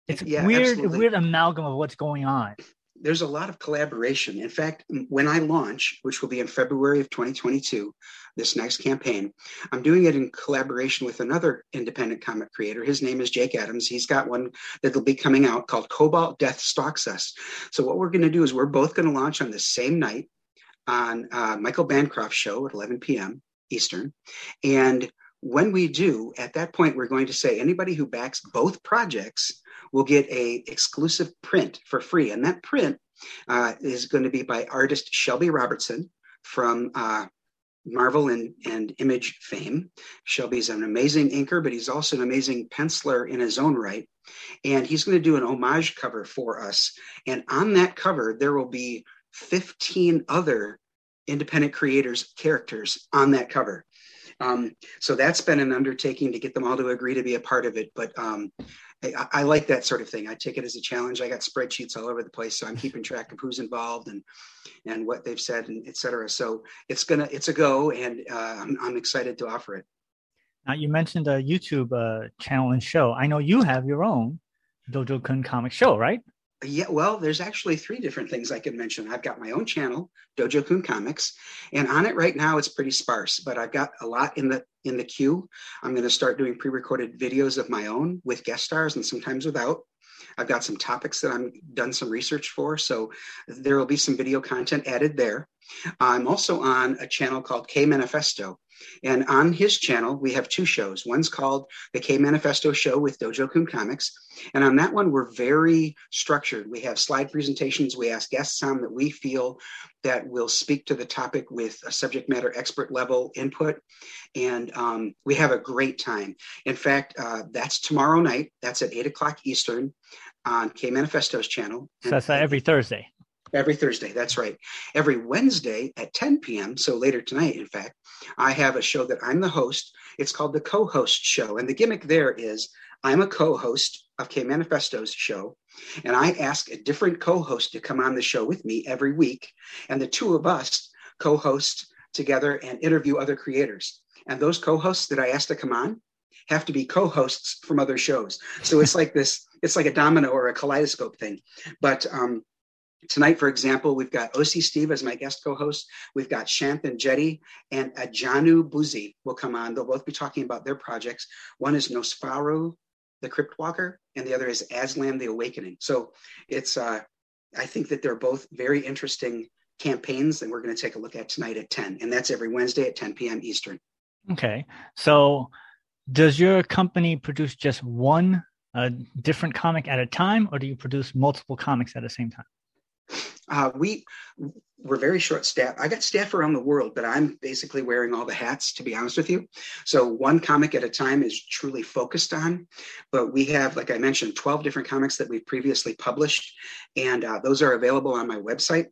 It's Yeah, weird, absolutely. weird amalgam of what's going on. There's a lot of collaboration. In fact, when I launch, which will be in February of 2022, this next campaign, I'm doing it in collaboration with another independent comic creator. His name is Jake Adams. He's got one that'll be coming out called Cobalt Death Stalks Us. So what we're going to do is we're both going to launch on the same night on uh, Michael Bancroft's show at 11 p.m. Eastern, and when we do, at that point, we're going to say anybody who backs both projects will get a exclusive print for free, and that print uh, is going to be by artist Shelby Robertson from uh, Marvel and, and Image fame. Shelby's an amazing inker, but he's also an amazing penciler in his own right. And he's going to do an homage cover for us. And on that cover, there will be 15 other independent creators' characters on that cover. Um, so that's been an undertaking to get them all to agree to be a part of it. But um, I, I like that sort of thing. I take it as a challenge. I got spreadsheets all over the place, so I'm keeping track of who's involved and and what they've said and et cetera. So it's gonna it's a go, and uh, I'm I'm excited to offer it. Now you mentioned a YouTube uh, channel and show. I know you have your own Dojo Kun comic show, right? Yeah, well, there's actually three different things I could mention. I've got my own channel, Dojo Kun Comics, and on it right now it's pretty sparse, but I've got a lot in the in the queue. I'm going to start doing pre-recorded videos of my own with guest stars and sometimes without. I've got some topics that I'm done some research for, so there will be some video content added there. I'm also on a channel called K Manifesto, and on his channel we have two shows. One's called the K Manifesto Show with Dojo Kun Comics, and on that one we're very structured. We have slide presentations. We ask guests on that we feel that will speak to the topic with a subject matter expert level input, and um, we have a great time. In fact, uh, that's tomorrow night. That's at eight o'clock Eastern on K Manifesto's channel. So that's every Thursday. Every Thursday, that's right. Every Wednesday at 10 p.m., so later tonight, in fact, I have a show that I'm the host. It's called the Co host Show. And the gimmick there is I'm a co host of K Manifesto's show, and I ask a different co host to come on the show with me every week. And the two of us co host together and interview other creators. And those co hosts that I ask to come on have to be co hosts from other shows. So it's like this, it's like a domino or a kaleidoscope thing. But, um, Tonight, for example, we've got OC Steve as my guest co-host. We've got Shanthan Jetty and Ajanu Buzi will come on. They'll both be talking about their projects. One is Nosfaru, the the Crypt Walker, and the other is Aslan the Awakening. So it's, uh, I think that they're both very interesting campaigns, that we're going to take a look at tonight at 10. And that's every Wednesday at 10 p.m. Eastern. Okay. So does your company produce just one uh, different comic at a time, or do you produce multiple comics at the same time? Uh, we we're very short staff. I got staff around the world, but I'm basically wearing all the hats, to be honest with you. So one comic at a time is truly focused on. But we have, like I mentioned, 12 different comics that we've previously published, and uh, those are available on my website.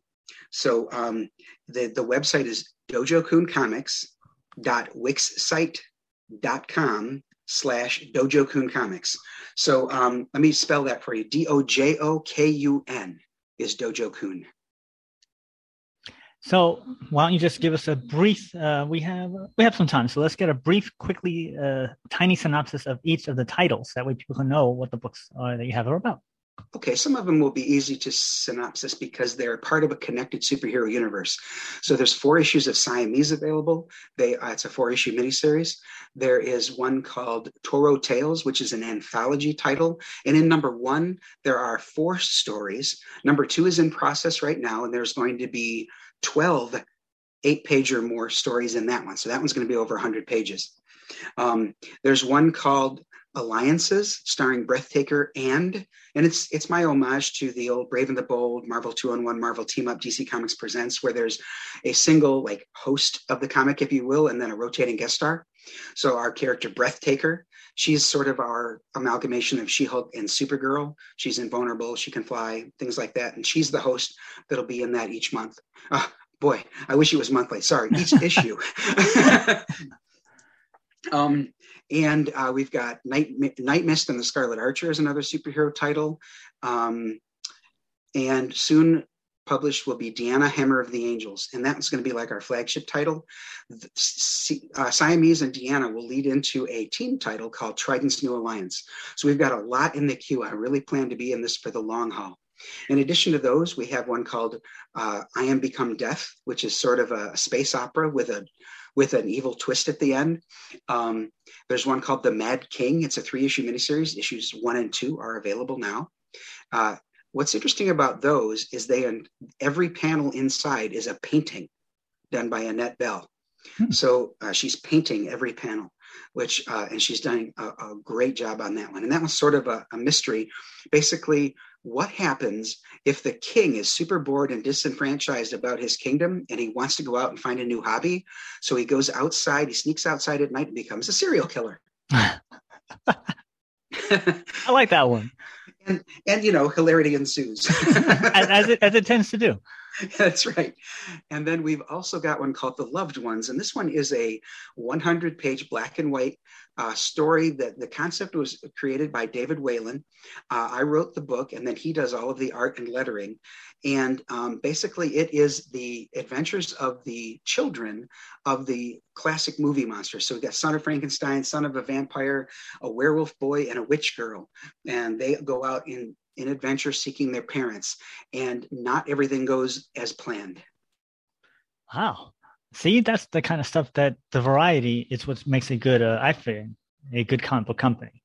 So um, the the website is dojokun.wixsite.com slash Dojo Comics. So um, let me spell that for you. D O J O K U N is Dojo Kun. So why don't you just give us a brief? Uh, we have we have some time, so let's get a brief, quickly, uh, tiny synopsis of each of the titles. That way, people can know what the books are that you have are about. Okay, some of them will be easy to synopsis because they're part of a connected superhero universe. So there's four issues of Siamese available. They uh, it's a four issue miniseries. There is one called Toro Tales, which is an anthology title. And in number one, there are four stories. Number two is in process right now, and there's going to be 12 eight page or more stories in that one. So that one's going to be over 100 pages. Um, there's one called Alliances, starring Breathtaker and and it's it's my homage to the old Brave and the Bold, Marvel Two on One, Marvel Team Up, DC Comics Presents, where there's a single like host of the comic, if you will, and then a rotating guest star. So our character Breathtaker, she's sort of our amalgamation of She-Hulk and Supergirl. She's invulnerable, she can fly, things like that, and she's the host that'll be in that each month. Uh, boy, I wish it was monthly. Sorry, each *laughs* issue. *laughs* um, and uh, we've got Night, Night Mist and the Scarlet Archer is another superhero title. Um, and soon published will be Deanna Hammer of the Angels. And that's going to be like our flagship title. Uh, Siamese and Deanna will lead into a team title called Trident's New Alliance. So we've got a lot in the queue. I really plan to be in this for the long haul. In addition to those, we have one called uh, I Am Become Death, which is sort of a space opera with a with an evil twist at the end. Um, there's one called The Mad King. It's a three issue miniseries. Issues one and two are available now. Uh, what's interesting about those is they every panel inside is a painting done by Annette Bell. Hmm. So uh, she's painting every panel, which uh, and she's done a, a, great job on that one. And that was sort of a, a mystery. Basically, what happens if the king is super bored and disenfranchised about his kingdom and he wants to go out and find a new hobby? So he goes outside, he sneaks outside at night and becomes a serial killer. *laughs* *laughs* I like that one. And, and you know, hilarity ensues. *laughs* as, as, it, as it tends to do. *laughs* That's right. And then we've also got one called The Loved Ones. And this one is a 100 page black and white uh, story that the concept was created by David Whalen. Uh, I wrote the book, and then he does all of the art and lettering. And um, basically, it is the adventures of the children of the classic movie monsters. So we got Son of Frankenstein, Son of a Vampire, a Werewolf Boy, and a Witch Girl. And they go out in in adventure seeking their parents, and not everything goes as planned. Wow. See, that's the kind of stuff that the variety is what makes a good, uh, I think, a good comic book company.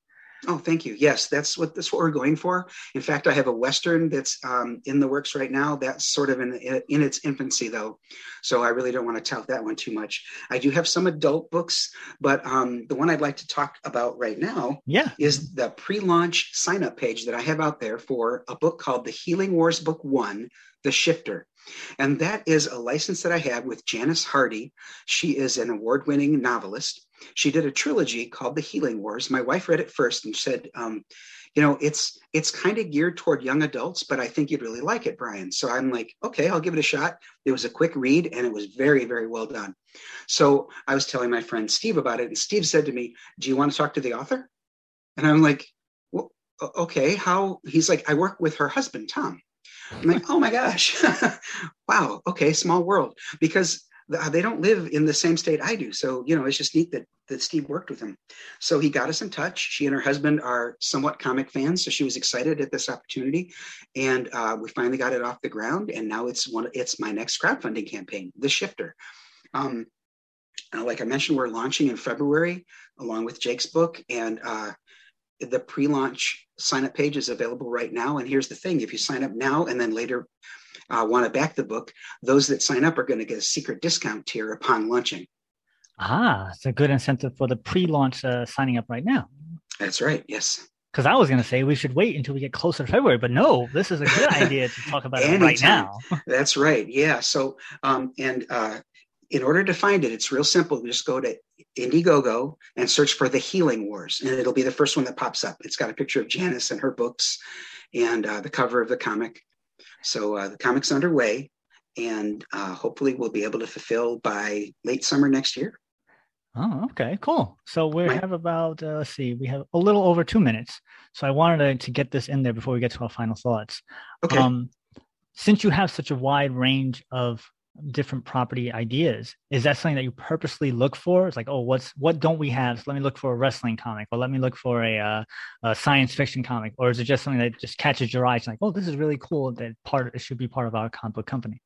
Oh, thank you. Yes, that's what that's what we're going for. In fact, I have a western that's um, in the works right now. That's sort of in in its infancy, though, so I really don't want to tout that one too much. I do have some adult books, but um, the one I'd like to talk about right now, yeah, is the pre-launch sign-up page that I have out there for a book called The Healing Wars Book One: The Shifter. And that is a license that I have with Janice Hardy. She is an award winning novelist. She did a trilogy called The Healing Wars. My wife read it first and said, um, you know, it's it's kind of geared toward young adults, but I think you'd really like it, Brian. So I'm like, okay, I'll give it a shot. It was a quick read and it was very, very well done. So I was telling my friend Steve about it, and Steve said to me, Do you want to talk to the author? And I'm like, well, okay, how? He's like, I work with her husband, Tom. I'm like, oh my gosh, *laughs* wow, okay, small world. Because they don't live in the same state I do. So, you know, it's just neat that, that Steve worked with him. So he got us in touch. She and her husband are somewhat comic fans. So she was excited at this opportunity. And uh, we finally got it off the ground. And now it's one, it's my next crowdfunding campaign, The Shifter. Um, like I mentioned, we're launching in February along with Jake's book. And uh, the pre-launch sign up page is available right now. And here's the thing: if you sign up now and then later uh, want to back the book, those that sign up are going to get a secret discount tier upon launching. Ah, it's a good incentive for the pre-launch uh, signing up right now. That's right. Yes. Because I was going to say we should wait until we get closer to February, but no, this is a good *laughs* idea to talk about it right now. That's right. Yeah. So, um, and uh, in order to find it, it's real simple. Just go to Indiegogo and search for the Healing Wars, and it'll be the first one that pops up. It's got a picture of Janice and her books, and uh, the cover of the comic. So uh, the comic's underway, and uh, hopefully we'll be able to fulfill by late summer next year. Oh, okay, cool. So we have about uh, let's see, we have a little over two minutes. So I wanted to, to get this in there before we get to our final thoughts. Okay. Um, since you have such a wide range of different property ideas, is that something that you purposely look for? It's like, oh, what's what don't we have? So let me look for a wrestling comic, or let me look for a, uh, a science fiction comic, or is it just something that just catches your eye? It's like, oh, this is really cool. That part it should be part of our comic book company.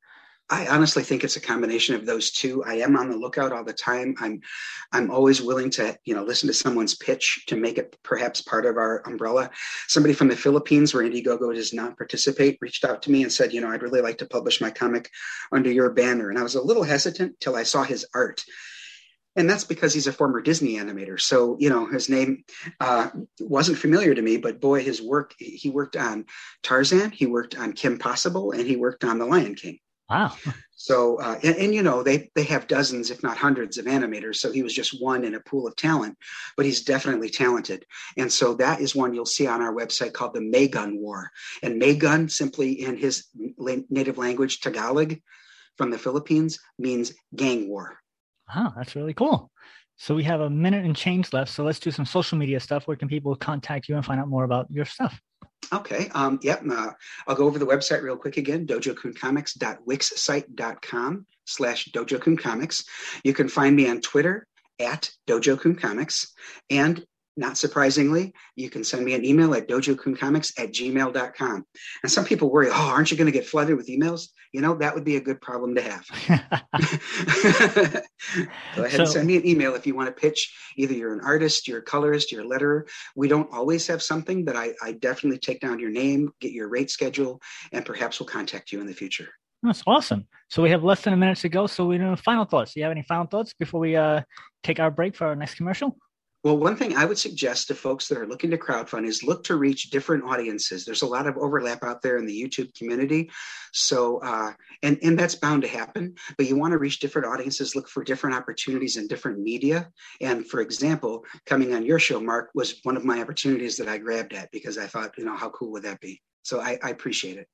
I honestly think it's a combination of those two. I am on the lookout all the time. I'm I'm always willing to, you know, listen to someone's pitch to make it perhaps part of our umbrella. Somebody from the Philippines where Indiegogo does not participate reached out to me and said, you know, I'd really like to publish my comic under your banner. And I was a little hesitant till I saw his art. And that's because he's a former Disney animator. So, you know, his name uh, wasn't familiar to me, but boy, his work, he worked on Tarzan, he worked on Kim Possible, and he worked on The Lion King. Wow. So, uh, and, and, you know, they they have dozens, if not hundreds, of animators. So he was just one in a pool of talent, but he's definitely talented. And so that is one you'll see on our website called the Maygun War. And Maygun, simply in his native language, Tagalog, from the Philippines, means gang war. Wow, that's really cool. So we have a minute and change left. So let's do some social media stuff. Where can people contact you and find out more about your stuff? Okay. Um, yep. Uh, I'll go over the website real quick again, dojokuncomics.wixsite.com slash dojokuncomics. You can find me on Twitter at dojokuncomics. And not surprisingly, you can send me an email at dojokuncomics at gmail.com. And some people worry, oh, aren't you going to get flooded with emails? You know, that would be a good problem to have. *laughs* Go ahead so, and send me an email if you want to pitch. Either you're an artist, you're a colorist, you're a letterer. We don't always have something, but I, I definitely take down your name, get your rate schedule, and perhaps we'll contact you in the future. That's awesome. So we have less than a minute to go. So we know final thoughts. Do you have any final thoughts before we uh, take our break for our next commercial? Well, one thing I would suggest to folks that are looking to crowdfund is look to reach different audiences. There's a lot of overlap out there in the YouTube community, so uh, and and that's bound to happen. But you want to reach different audiences, look for different opportunities in different media. And for example, coming on your show, Mark, was one of my opportunities that I grabbed at because I thought, you know, how cool would that be? So I, I appreciate it.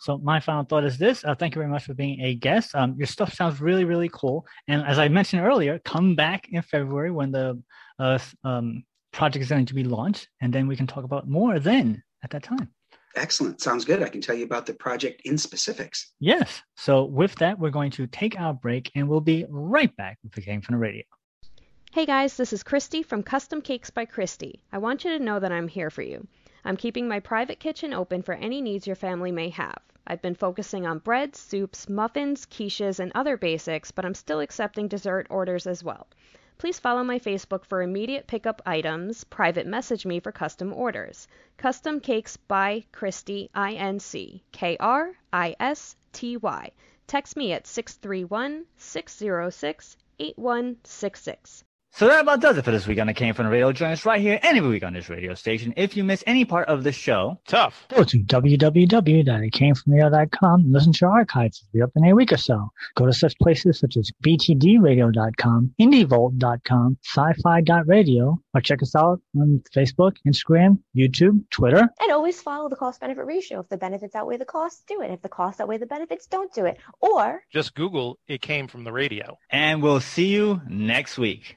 So my final thought is this: uh, Thank you very much for being a guest. Um, your stuff sounds really, really cool. And as I mentioned earlier, come back in February when the uh, um, project is going to be launched, and then we can talk about more then at that time. Excellent. Sounds good. I can tell you about the project in specifics. Yes. So with that, we're going to take our break, and we'll be right back with the Came from the Radio. Hey guys, this is Christy from Custom Cakes by Christy. I want you to know that I'm here for you. I'm keeping my private kitchen open for any needs your family may have. I've been focusing on breads, soups, muffins, quiches, and other basics, but I'm still accepting dessert orders as well. Please follow my Facebook for immediate pickup items, private message me for custom orders. Custom Cakes by Christy, I N C K R I S T Y. Text me at 631 606 8166. So that about does it for this week on the Came From the Radio. Join us right here any week on this radio station. If you miss any part of the show, tough. Go to www.itcamefromradio.com and listen to our archives. It'll be up in a week or so. Go to such places such as btdradio.com, indievolt.com, sci-fi.radio, or check us out on Facebook, Instagram, YouTube, Twitter. And always follow the cost benefit ratio. If the benefits outweigh the costs, do it. If the costs outweigh the benefits, don't do it. Or just Google it came from the radio. And we'll see you next week.